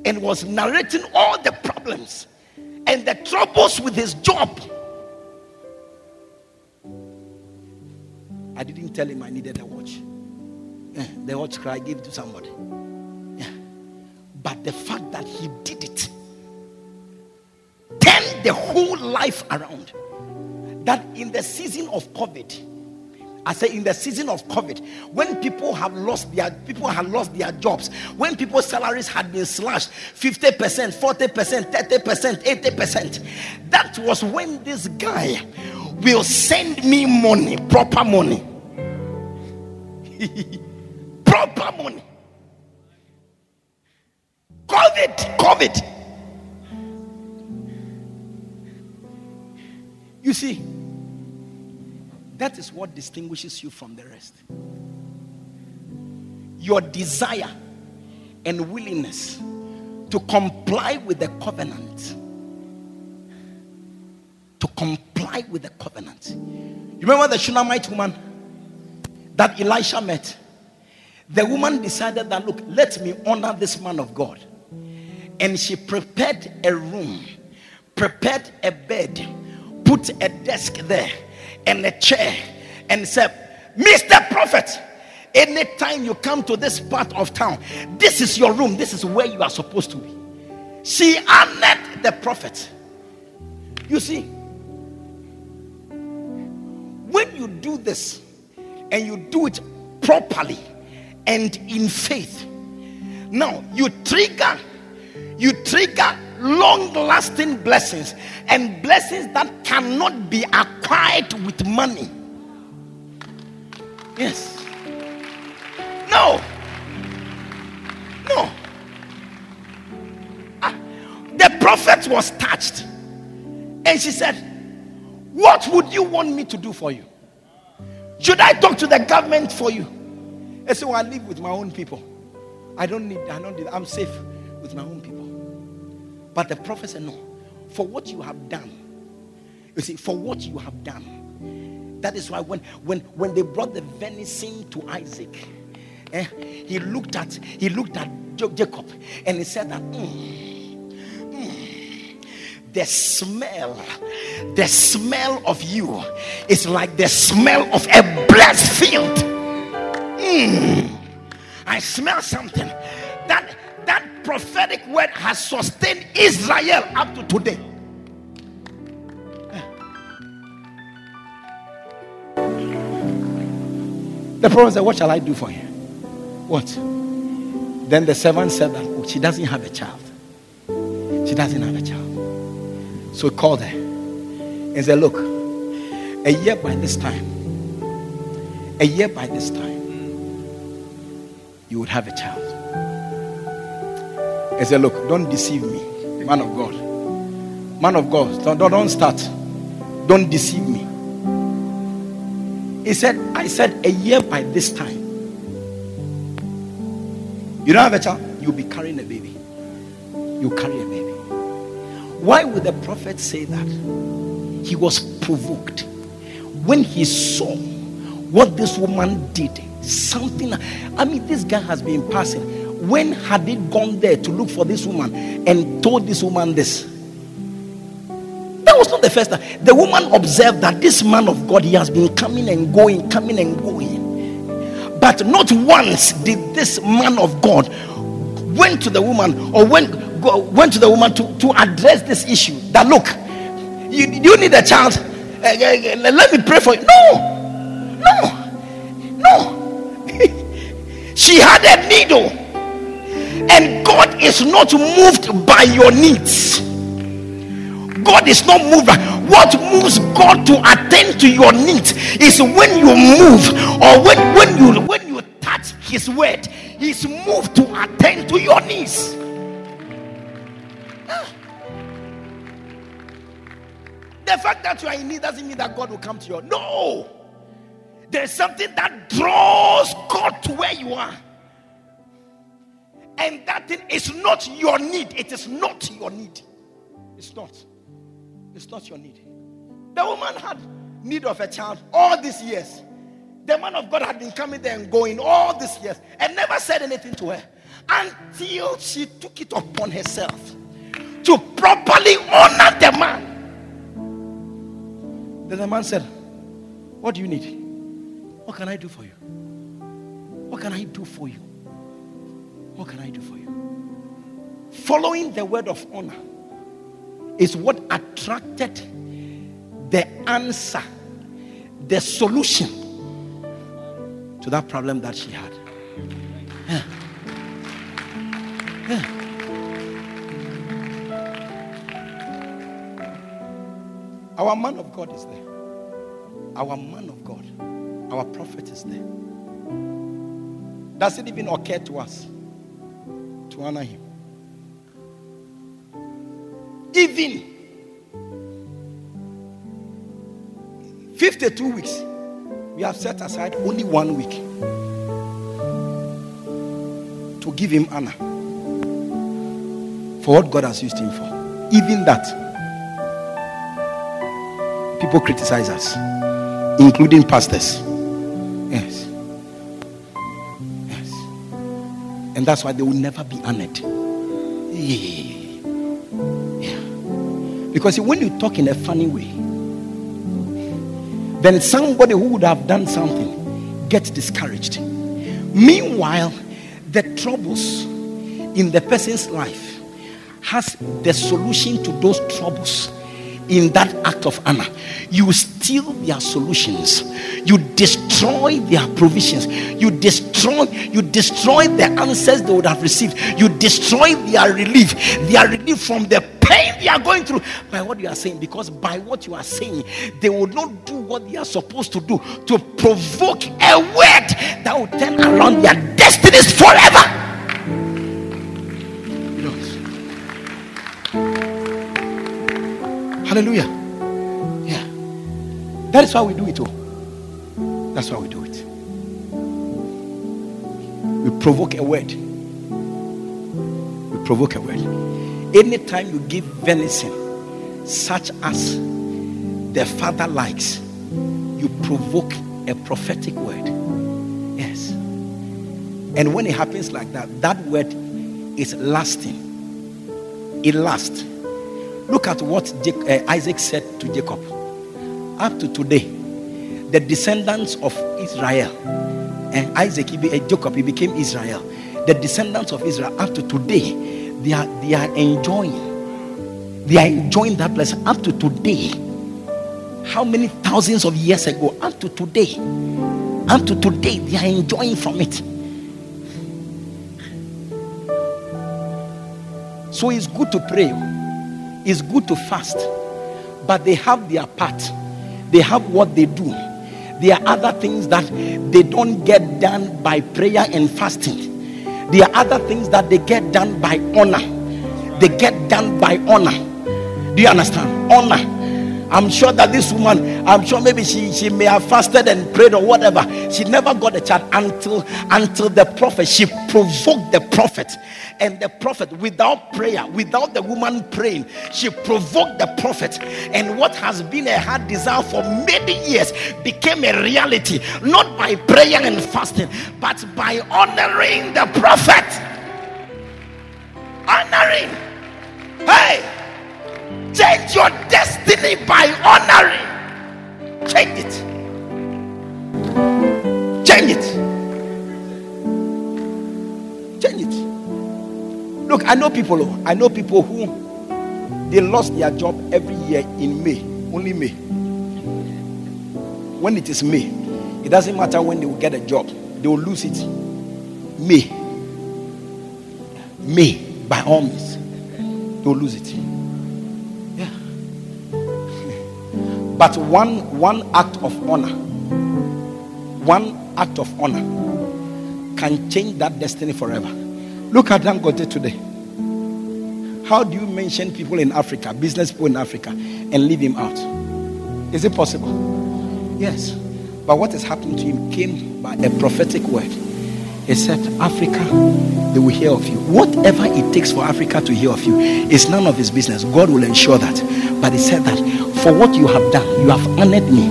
and was narrating all the problems and the troubles with his job. I didn't tell him I needed a watch. Yeah, the watch I gave to somebody. Yeah. But the fact that he did it turn the whole life around. That in the season of COVID, I say in the season of COVID, when people have lost their people have lost their jobs, when people's salaries had been slashed 50%, 40%, 30%, 80%, that was when this guy will send me money, proper money. proper money. COVID, COVID. You see, that is what distinguishes you from the rest. Your desire and willingness to comply with the covenant. To comply with the covenant. You remember the Shunammite woman that Elisha met? The woman decided that, look, let me honor this man of God. And she prepared a room, prepared a bed, put a desk there and a chair and said, Mr. Prophet, anytime you come to this part of town, this is your room, this is where you are supposed to be. She honored the prophet. You see, when you do this and you do it properly and in faith, now you trigger, you trigger long lasting blessings and blessings that cannot be acquired with money. Yes. No. No. Ah, the prophet was touched. And she said, What would you want me to do for you? Should I talk to the government for you? I said, Well, I live with my own people. I don't need, I don't need, I'm safe with my own people. But the prophet said, No, for what you have done. You see, for what you have done. That is why when when when they brought the venison to Isaac, eh, he looked at he looked at Jacob and he said that mm, the smell, the smell of you is like the smell of a blessed field. Mm, I smell something that prophetic word has sustained Israel up to today. The prophet said, What shall I do for you? What? Then the servant said that oh, she doesn't have a child. She doesn't have a child. So he called her and said, Look, a year by this time, a year by this time, you would have a child. He said, Look, don't deceive me, man of God. Man of God, don't, don't start. Don't deceive me. He said, I said, a year by this time. You don't have a child, you'll be carrying a baby. You carry a baby. Why would the prophet say that? He was provoked when he saw what this woman did. Something, I mean, this guy has been passing. When had he gone there to look for this woman and told this woman this? That was not the first time. The woman observed that this man of God, he has been coming and going, coming and going. But not once did this man of God went to the woman or went went to the woman to, to address this issue. That look, you, you need a child. Uh, uh, let me pray for you. No, no, no. she had a needle, and God is not moved by your needs. God is not moved. What moves God to attend to your needs is when you move or when, when you when you touch his word, he's moved to attend to your needs. The fact that you are in need doesn't mean that God will come to you. No. There's something that draws God to where you are. And that thing is not your need. It is not your need. It's not. It's not your need. The woman had need of a child all these years. The man of God had been coming there and going all these years and never said anything to her until she took it upon herself to properly honor the man. Then the man said, What do you need? What can I do for you? What can I do for you? What can I do for you? Following the word of honor is what attracted the answer, the solution to that problem that she had. Yeah. Yeah. Our man of God is there. Our man of God, our prophet is there. Does it even occur to us to honor him? Even 52 weeks, we have set aside only one week to give him honor for what God has used him for. Even that, people criticize us, including pastors. And that's why they will never be honored. Yeah. Yeah. Because when you talk in a funny way, then somebody who would have done something gets discouraged. Meanwhile, the troubles in the person's life has the solution to those troubles in that act of honor. You steal their solutions. You destroy their provisions. You destroy, you destroy the answers they would have received. You destroy their relief, their relief from the pain they are going through by what you are saying. Because by what you are saying, they will not do what they are supposed to do to provoke a word that will turn around their destinies forever. Hallelujah. Yeah. That is why we do it. Oh. That's why we do it. Provoke a word. We provoke a word. Anytime you give venison, such as the Father likes, you provoke a prophetic word. Yes. And when it happens like that, that word is lasting. It lasts Look at what uh, Isaac said to Jacob. Up to today, the descendants of Israel, and Isaac, he be, uh, Jacob, he became Israel. The descendants of Israel, up to today, they are they are enjoying, they are enjoying that blessing up to today. How many thousands of years ago? Up to today, up to today, they are enjoying from it. So it's good to pray it's good to fast, but they have their part. They have what they do. There are other things that they don't get done by prayer and fasting. There are other things that they get done by honor. They get done by honor. Do you understand? Honor. I'm sure that this woman, I'm sure maybe she, she may have fasted and prayed or whatever. She never got a child until until the prophet. She provoked the prophet and the prophet without prayer, without the woman praying, she provoked the prophet. And what has been a hard desire for many years became a reality, not by prayer and fasting, but by honoring the prophet. Honoring. Hey, change your destiny by honoring. Change it. Change it. Change it. Look, I know people. Oh, I know people who they lost their job every year in May, only May. When it is May, it doesn't matter when they will get a job, they will lose it. May, May, by all means, they will lose it. But one one act of honor, one act of honor can change that destiny forever. Look at Dangote today. How do you mention people in Africa, business people in Africa, and leave him out? Is it possible? Yes. But what has happened to him came by a prophetic word. He said, Africa, they will hear of you. Whatever it takes for Africa to hear of you is none of his business. God will ensure that. But he said that for what you have done, you have honored me.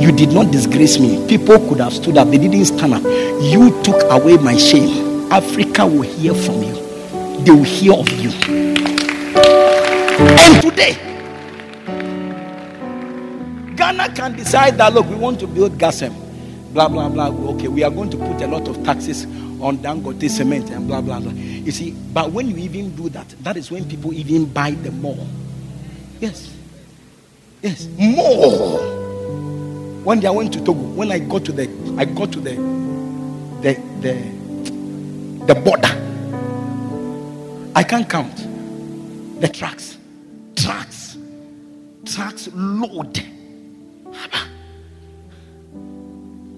You did not disgrace me. People could have stood up, they didn't stand up. You took away my shame. Africa will hear from you. They will hear of you. And today, Ghana can decide that look, we want to build Ghacem, blah blah blah. Okay, we are going to put a lot of taxes on Dangote cement and blah blah blah. You see, but when you even do that, that is when people even buy the more. Yes, yes, more. One day I went to Togo. When I got to the, I got to the, the the the border. I can't count the trucks, trucks, trucks load.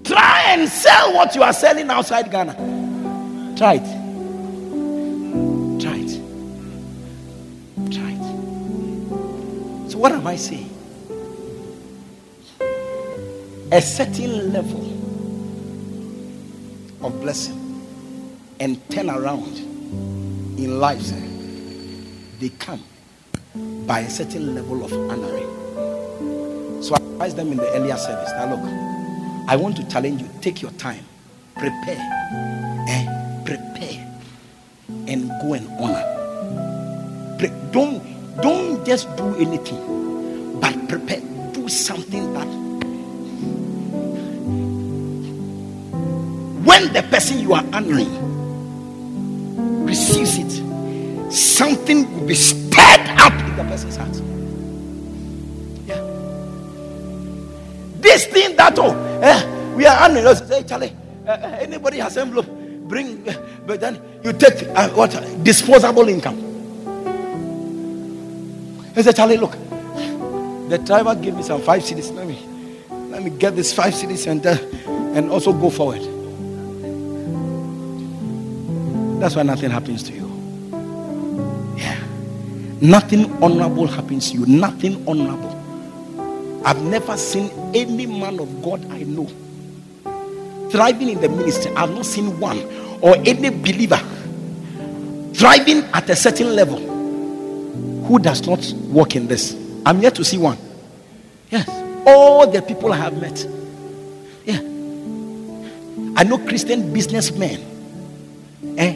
Try and sell what you are selling outside Ghana. Try it. Try it. Try it. So, what am I saying? A certain level of blessing and turn around in life, they come by a certain level of honoring. So I advise them in the earlier service. Now look, I want to challenge you. Take your time, prepare, eh? prepare, and go and honor. Pre- don't don't just do anything, but prepare. Do something that when the person you are honoring receives it, something will be stirred up in the person's heart. Yeah. This thing that oh, eh, we are honoring us. Say, Charlie, uh, anybody has envelope, bring. Uh, but then you take uh, what disposable income. He said, Charlie, look, the driver gave me some five cedis. Let me let me get this five cedis and uh, and also go forward. That's why nothing happens to you. Yeah. Nothing honorable happens to you. Nothing honorable. I've never seen any man of God I know thriving in the ministry. I've not seen one or any believer thriving at a certain level who does not work in this. I'm yet to see one. Yes. All the people I have met. Yeah. I know Christian businessmen. Eh,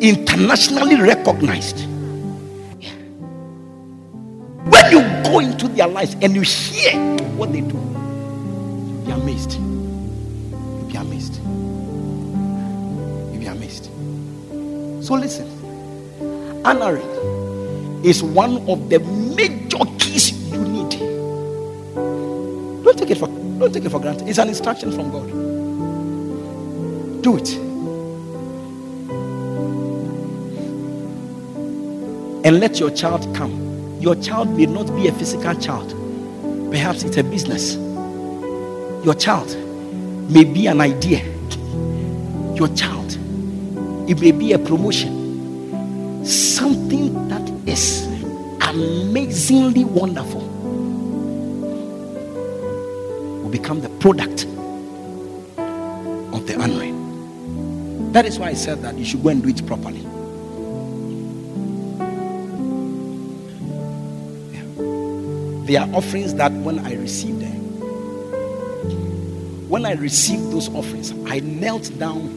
internationally recognized. Yeah. When you go into their lives and you hear what they do, you'll be amazed. You'll be amazed. You'll be amazed. So listen, honoring is one of the major keys you need. Don't take it for don't take it for granted. It's an instruction from God. Do it. And let your child come. Your child may not be a physical child. Perhaps it's a business. Your child may be an idea. Your child, it may be a promotion. Something that is amazingly wonderful will become the product of the honoring. That is why I said that you should go and do it properly. There are offerings that when I received them, when I received those offerings, I knelt down.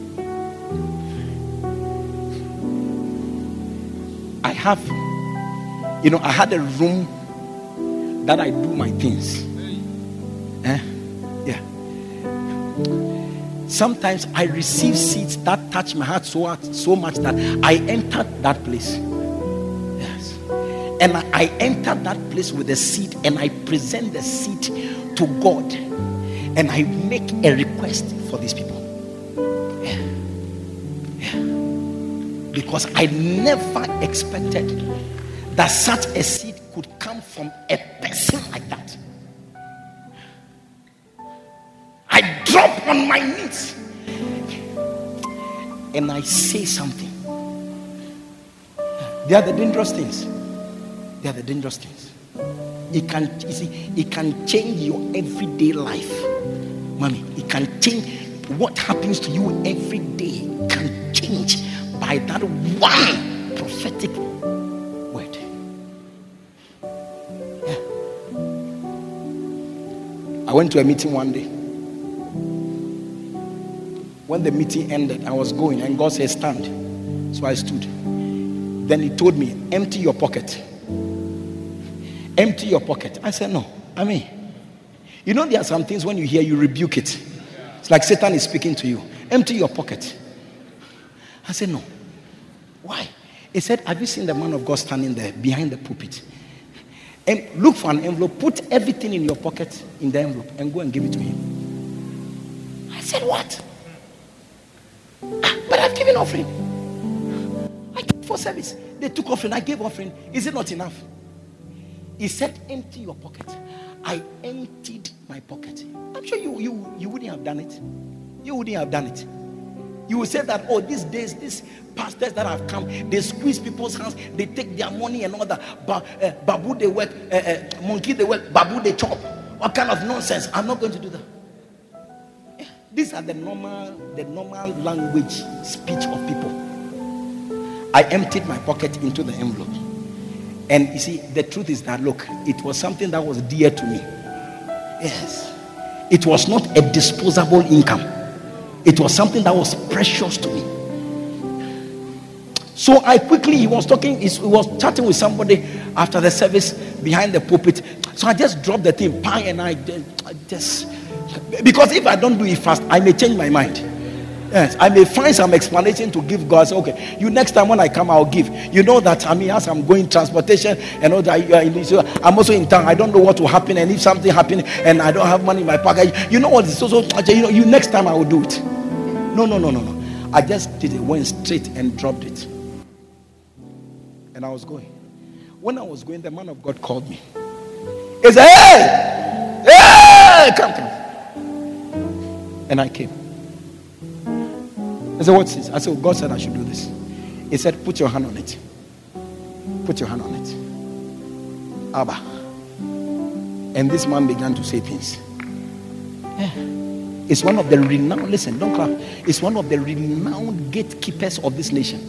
I have, you know, I had a room that I do my things. Eh? Yeah. Sometimes I receive seeds that touch my heart so, so much that I entered that place. And I, enter that place with a seed and I present the seed to God. And I make a request for these people. Because I never expected that such a seed could come from a person like that. I drop on my knees and I say something. They are the dangerous things. They are the dangerous things. It can, you see, it can change your everyday life, mommy. It can change what happens to you every day. Can change by that one prophetic word. Yeah. I went to a meeting one day. When the meeting ended, I was going, and God said, Stand. So I stood. Then He told me, Empty your pocket. Empty your pocket. I said, No. I mean, you know, there are some things when you hear, you rebuke it. It's like Satan is speaking to you. Empty your pocket. I said, No. Why? He said, Have you seen the man of God standing there behind the pulpit? And look for an envelope, put everything in your pocket in the envelope, and go and give it to him. I said, What? Ah, but I've given offering. I gave for service. They took offering. I gave offering. Is it not enough? He said, Empty your pocket. I emptied my pocket. I'm sure you, you, you wouldn't have done it. You wouldn't have done it. You will say that, oh, these days, these pastors that have come, they squeeze people's hands, they take their money and all that. Ba- uh, babu, they work, uh, uh, monkey, they work, babu, they chop. What kind of nonsense? I'm not going to do that. These are the normal, the normal language speech of people. I emptied my pocket into the envelope. And you see, the truth is that look, it was something that was dear to me. Yes. It was not a disposable income, it was something that was precious to me. So I quickly, he was talking, he was chatting with somebody after the service behind the pulpit. So I just dropped the thing, pie, and I, I just, because if I don't do it fast, I may change my mind. Yes, I may find some explanation to give God. Say, okay, you next time when I come, I'll give. You know that I mean, as I'm going transportation and all that, you are in, so I'm also in town. I don't know what will happen, and if something happen and I don't have money in my pocket, you know what? So, so you know, you next time I will do it. No, no, no, no, no. I just did it, went straight and dropped it, and I was going. When I was going, the man of God called me. He said, "Hey, hey, come, come," and I came. I said, What's this? I said, God said I should do this. He said, Put your hand on it. Put your hand on it. Abba. And this man began to say things. Yeah. It's one of the renowned, listen, don't clap. It's one of the renowned gatekeepers of this nation.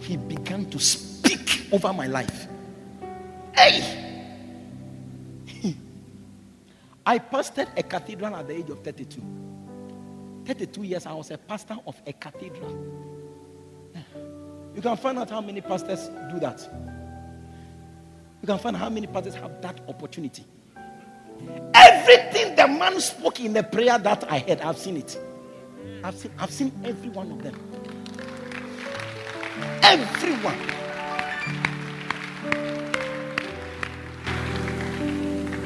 He began to speak over my life. Hey! I pastored a cathedral at the age of 32. 32 years, I was a pastor of a cathedral. You can find out how many pastors do that. You can find how many pastors have that opportunity. Everything the man spoke in the prayer that I heard, I've seen it. I've seen, I've seen every one of them. Everyone.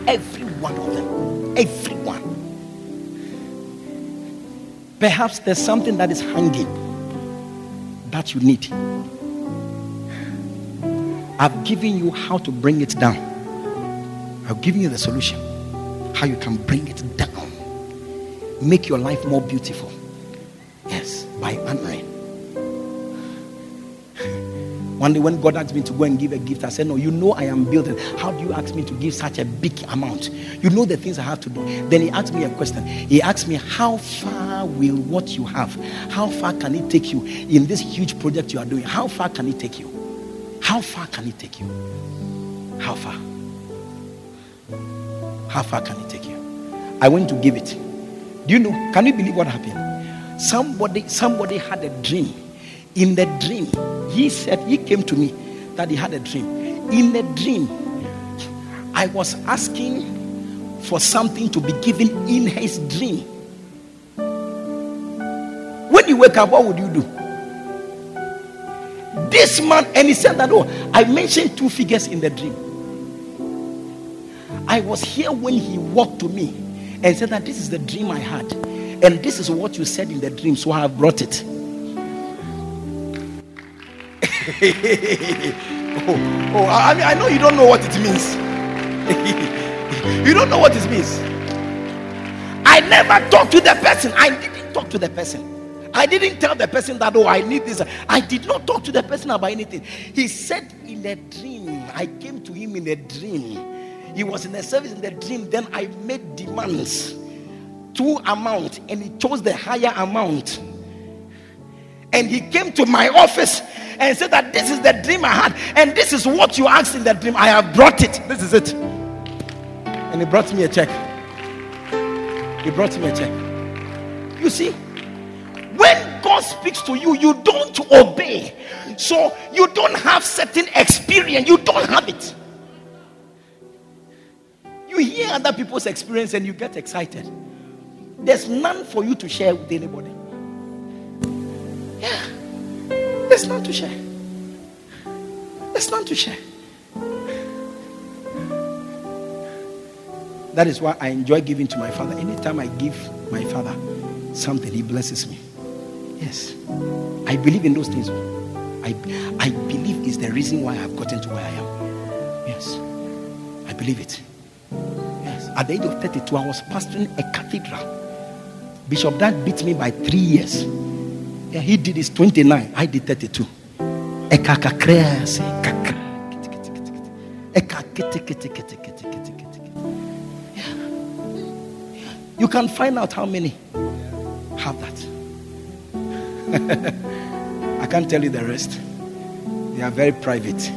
Every one of them. Everyone. Perhaps there's something that is hanging that you need. I've given you how to bring it down. I've given you the solution. How you can bring it down. Make your life more beautiful. Yes, by honoring. One day when God asked me to go and give a gift, I said, No, you know I am building. How do you ask me to give such a big amount? You know the things I have to do. Then he asked me a question. He asked me, How far will what you have? How far can it take you in this huge project you are doing? How far can it take you? How far can it take you? How far? How far can it take you? I went to give it. Do you know? Can you believe what happened? Somebody, somebody had a dream. In the dream, he said, he came to me that he had a dream. In the dream, I was asking for something to be given in his dream. You wake up, what would you do? This man, and he said that, oh, I mentioned two figures in the dream. I was here when he walked to me and said that this is the dream I had, and this is what you said in the dream, so I have brought it. oh, oh, I mean, I know you don't know what it means. you don't know what it means. I never talked to the person. I didn't talk to the person. I didn't tell the person that, oh, I need this. I did not talk to the person about anything. He said in a dream, I came to him in a dream. He was in a service in the dream. Then I made demands, two amount, and he chose the higher amount. And he came to my office and said that this is the dream I had, and this is what you asked in the dream. I have brought it. This is it. And he brought me a check. He brought me a check. You see, when God speaks to you, you don't obey. So you don't have certain experience. You don't have it. You hear other people's experience and you get excited. There's none for you to share with anybody. Yeah. There's none to share. There's none to share. That is why I enjoy giving to my father. Anytime I give my father something, he blesses me. Yes. I believe in those things. I, I believe is the reason why I've gotten to where I am. Yes. I believe it. Yes. At the age of 32, I was pastoring a cathedral. Bishop Dan beat me by three years. Yeah, he did his 29. I did 32. You can find out how many. I can't tell you the rest. They are very private.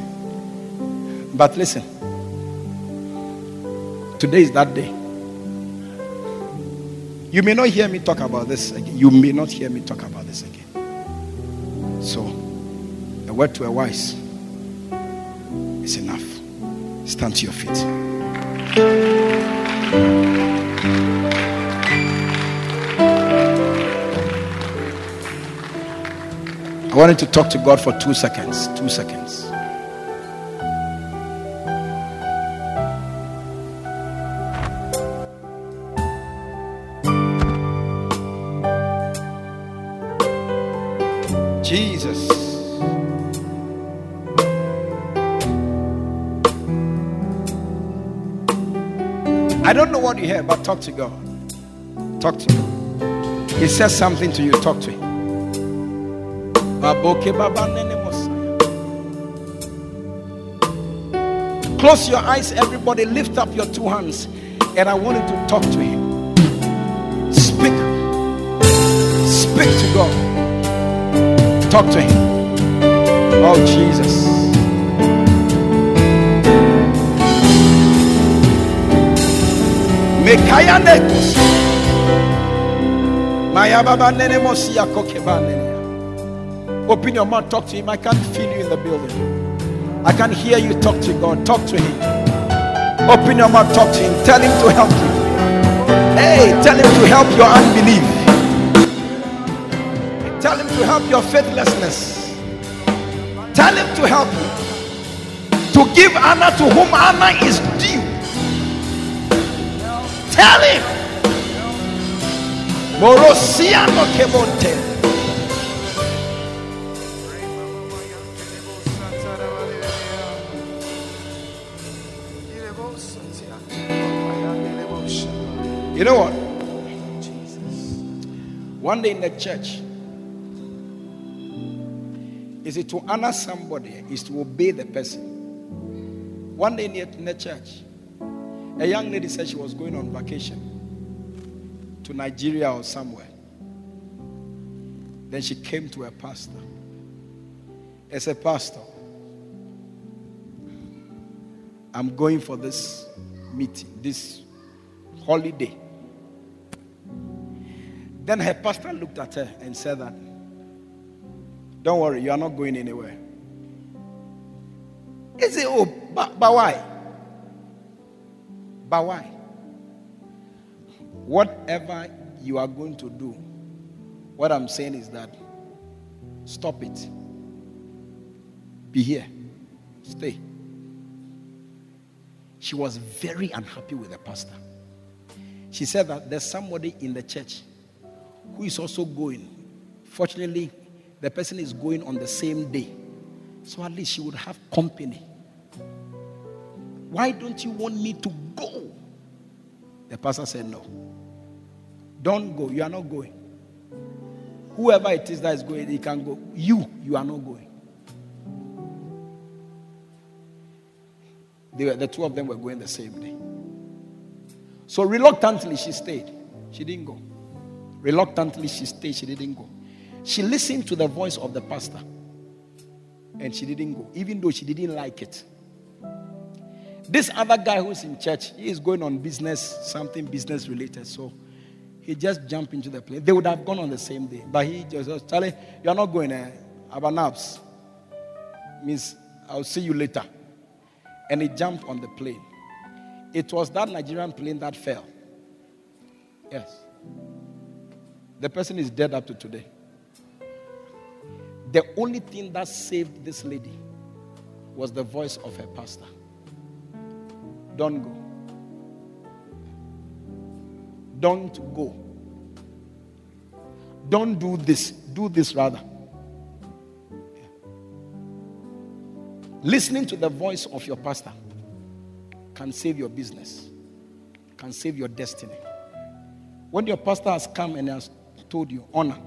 But listen, today is that day. You may not hear me talk about this again. You may not hear me talk about this again. So, a word to a wise is enough. Stand to your feet. I wanted to talk to God for two seconds. Two seconds. Jesus. I don't know what you hear, but talk to God. Talk to Him. He says something to you, talk to him. Close your eyes, everybody. Lift up your two hands, and I want you to talk to him. Speak. Speak to God. Talk to him. Oh, Jesus. Nene nene. Open your mouth, talk to him. I can't feel you in the building. I can't hear you talk to God. Talk to him. Open your mouth, talk to him. Tell him to help you. Hey, tell him to help your unbelief. Tell him to help your faithlessness. Tell him to help you. To give honor to whom honor is due. Tell him. Morosiano Kebonte. You know what? One day in the church, is it to honor somebody, is to obey the person. One day in the church, a young lady said she was going on vacation to Nigeria or somewhere. Then she came to a pastor. As a pastor, I'm going for this meeting, this holiday. Then her pastor looked at her and said that, Don't worry, you are not going anywhere. He said, oh, but, but why? But why? Whatever you are going to do, what I'm saying is that stop it. Be here. Stay. She was very unhappy with the pastor. She said that there's somebody in the church who is also going. Fortunately, the person is going on the same day. So at least she would have company. Why don't you want me to go? The pastor said, No. Don't go. You are not going. Whoever it is that is going, he can go. You, you are not going. They were, the two of them were going the same day. So reluctantly, she stayed. She didn't go. Reluctantly, she stayed. She didn't go. She listened to the voice of the pastor and she didn't go, even though she didn't like it. This other guy who's in church, he is going on business, something business related. So he just jumped into the plane. They would have gone on the same day. But he just said, Charlie, you're not going there. Uh, Abanaps. Means I'll see you later. And he jumped on the plane. It was that Nigerian plane that fell. Yes. The person is dead up to today. The only thing that saved this lady was the voice of her pastor. Don't go. Don't go. Don't do this. Do this rather. Listening to the voice of your pastor can save your business, can save your destiny. When your pastor has come and has told you, honor,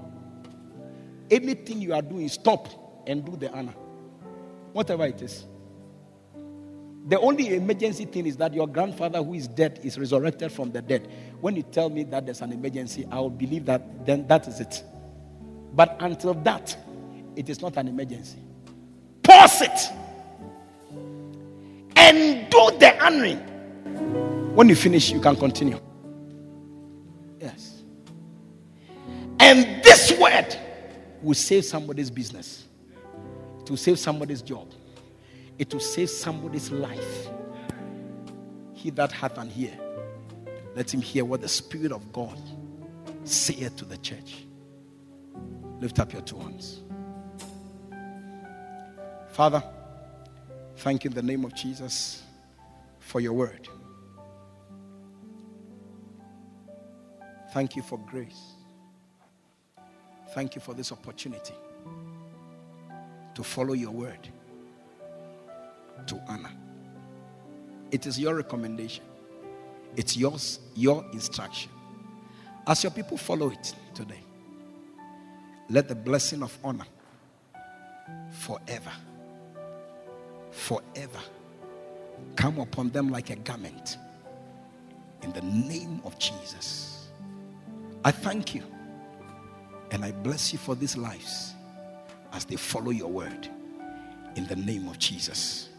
anything you are doing, stop and do the honor. Whatever it is. The only emergency thing is that your grandfather who is dead is resurrected from the dead. When you tell me that there's an emergency, I will believe that then that is it. But until that, it is not an emergency. Pause it and do the honoring. When you finish, you can continue. Yes. And this word will save somebody's business, it will save somebody's job, it will save somebody's life. He that hath an ear, let him hear what the Spirit of God saith to the church. Lift up your two hands. Father, thank you in the name of Jesus for your word. Thank you for grace. Thank you for this opportunity to follow your word to honor. It is your recommendation. It's yours, your instruction. As your people follow it today, let the blessing of honor forever, forever come upon them like a garment. In the name of Jesus. I thank you and I bless you for these lives as they follow your word. In the name of Jesus.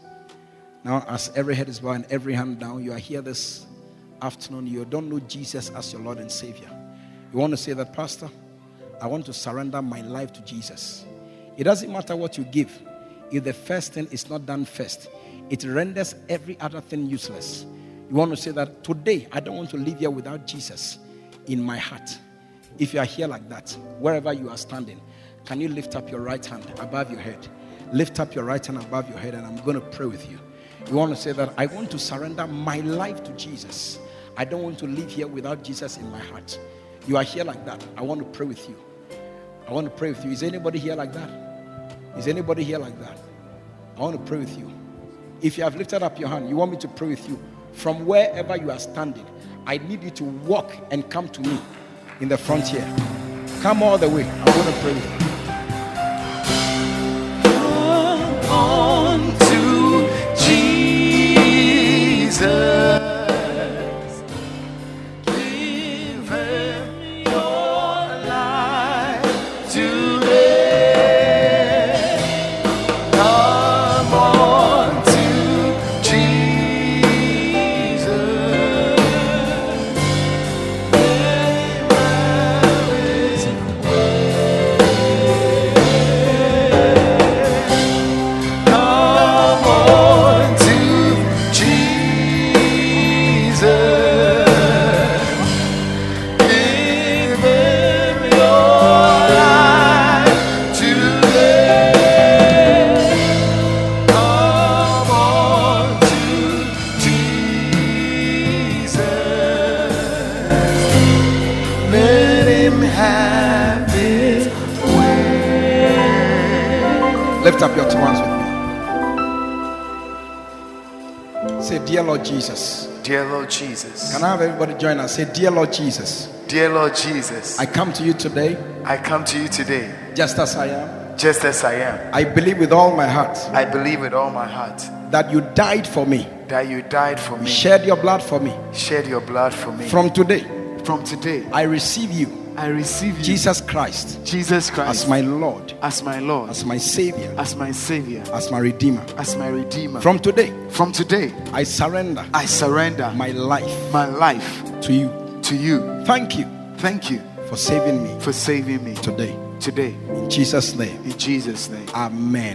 Now, as every head is bowed and every hand down, you are here this afternoon. You don't know Jesus as your Lord and Savior. You want to say that, Pastor, I want to surrender my life to Jesus. It doesn't matter what you give, if the first thing is not done first, it renders every other thing useless. You want to say that today, I don't want to live here without Jesus in my heart. If you are here like that, wherever you are standing, can you lift up your right hand above your head? Lift up your right hand above your head, and I'm going to pray with you. You want to say that I want to surrender my life to Jesus. I don't want to live here without Jesus in my heart. You are here like that. I want to pray with you. I want to pray with you. Is anybody here like that? Is anybody here like that? I want to pray with you. If you have lifted up your hand, you want me to pray with you from wherever you are standing. I need you to walk and come to me in the frontier. Come all the way. I'm going to pray with you. on to Jesus. Lord Jesus. Dear Lord Jesus. Can I have everybody join us? Say, Dear Lord Jesus. Dear Lord Jesus, I come to you today I come to you today just as I am. just as I am. I believe with all my heart I believe with all my heart that you died for me, that you died for me, shed your blood for me. shed your blood for me. From today, From today, I receive you, I receive you, Jesus Christ, Jesus Christ, as my Lord, as my Lord, as my Savior, as my Savior, as my Redeemer. as my Redeemer. From today, From today, I surrender I surrender my life my life to you. to you. Thank you Thank you for saving me for saving me today. today. In Jesus' name, In Jesus' name. Amen.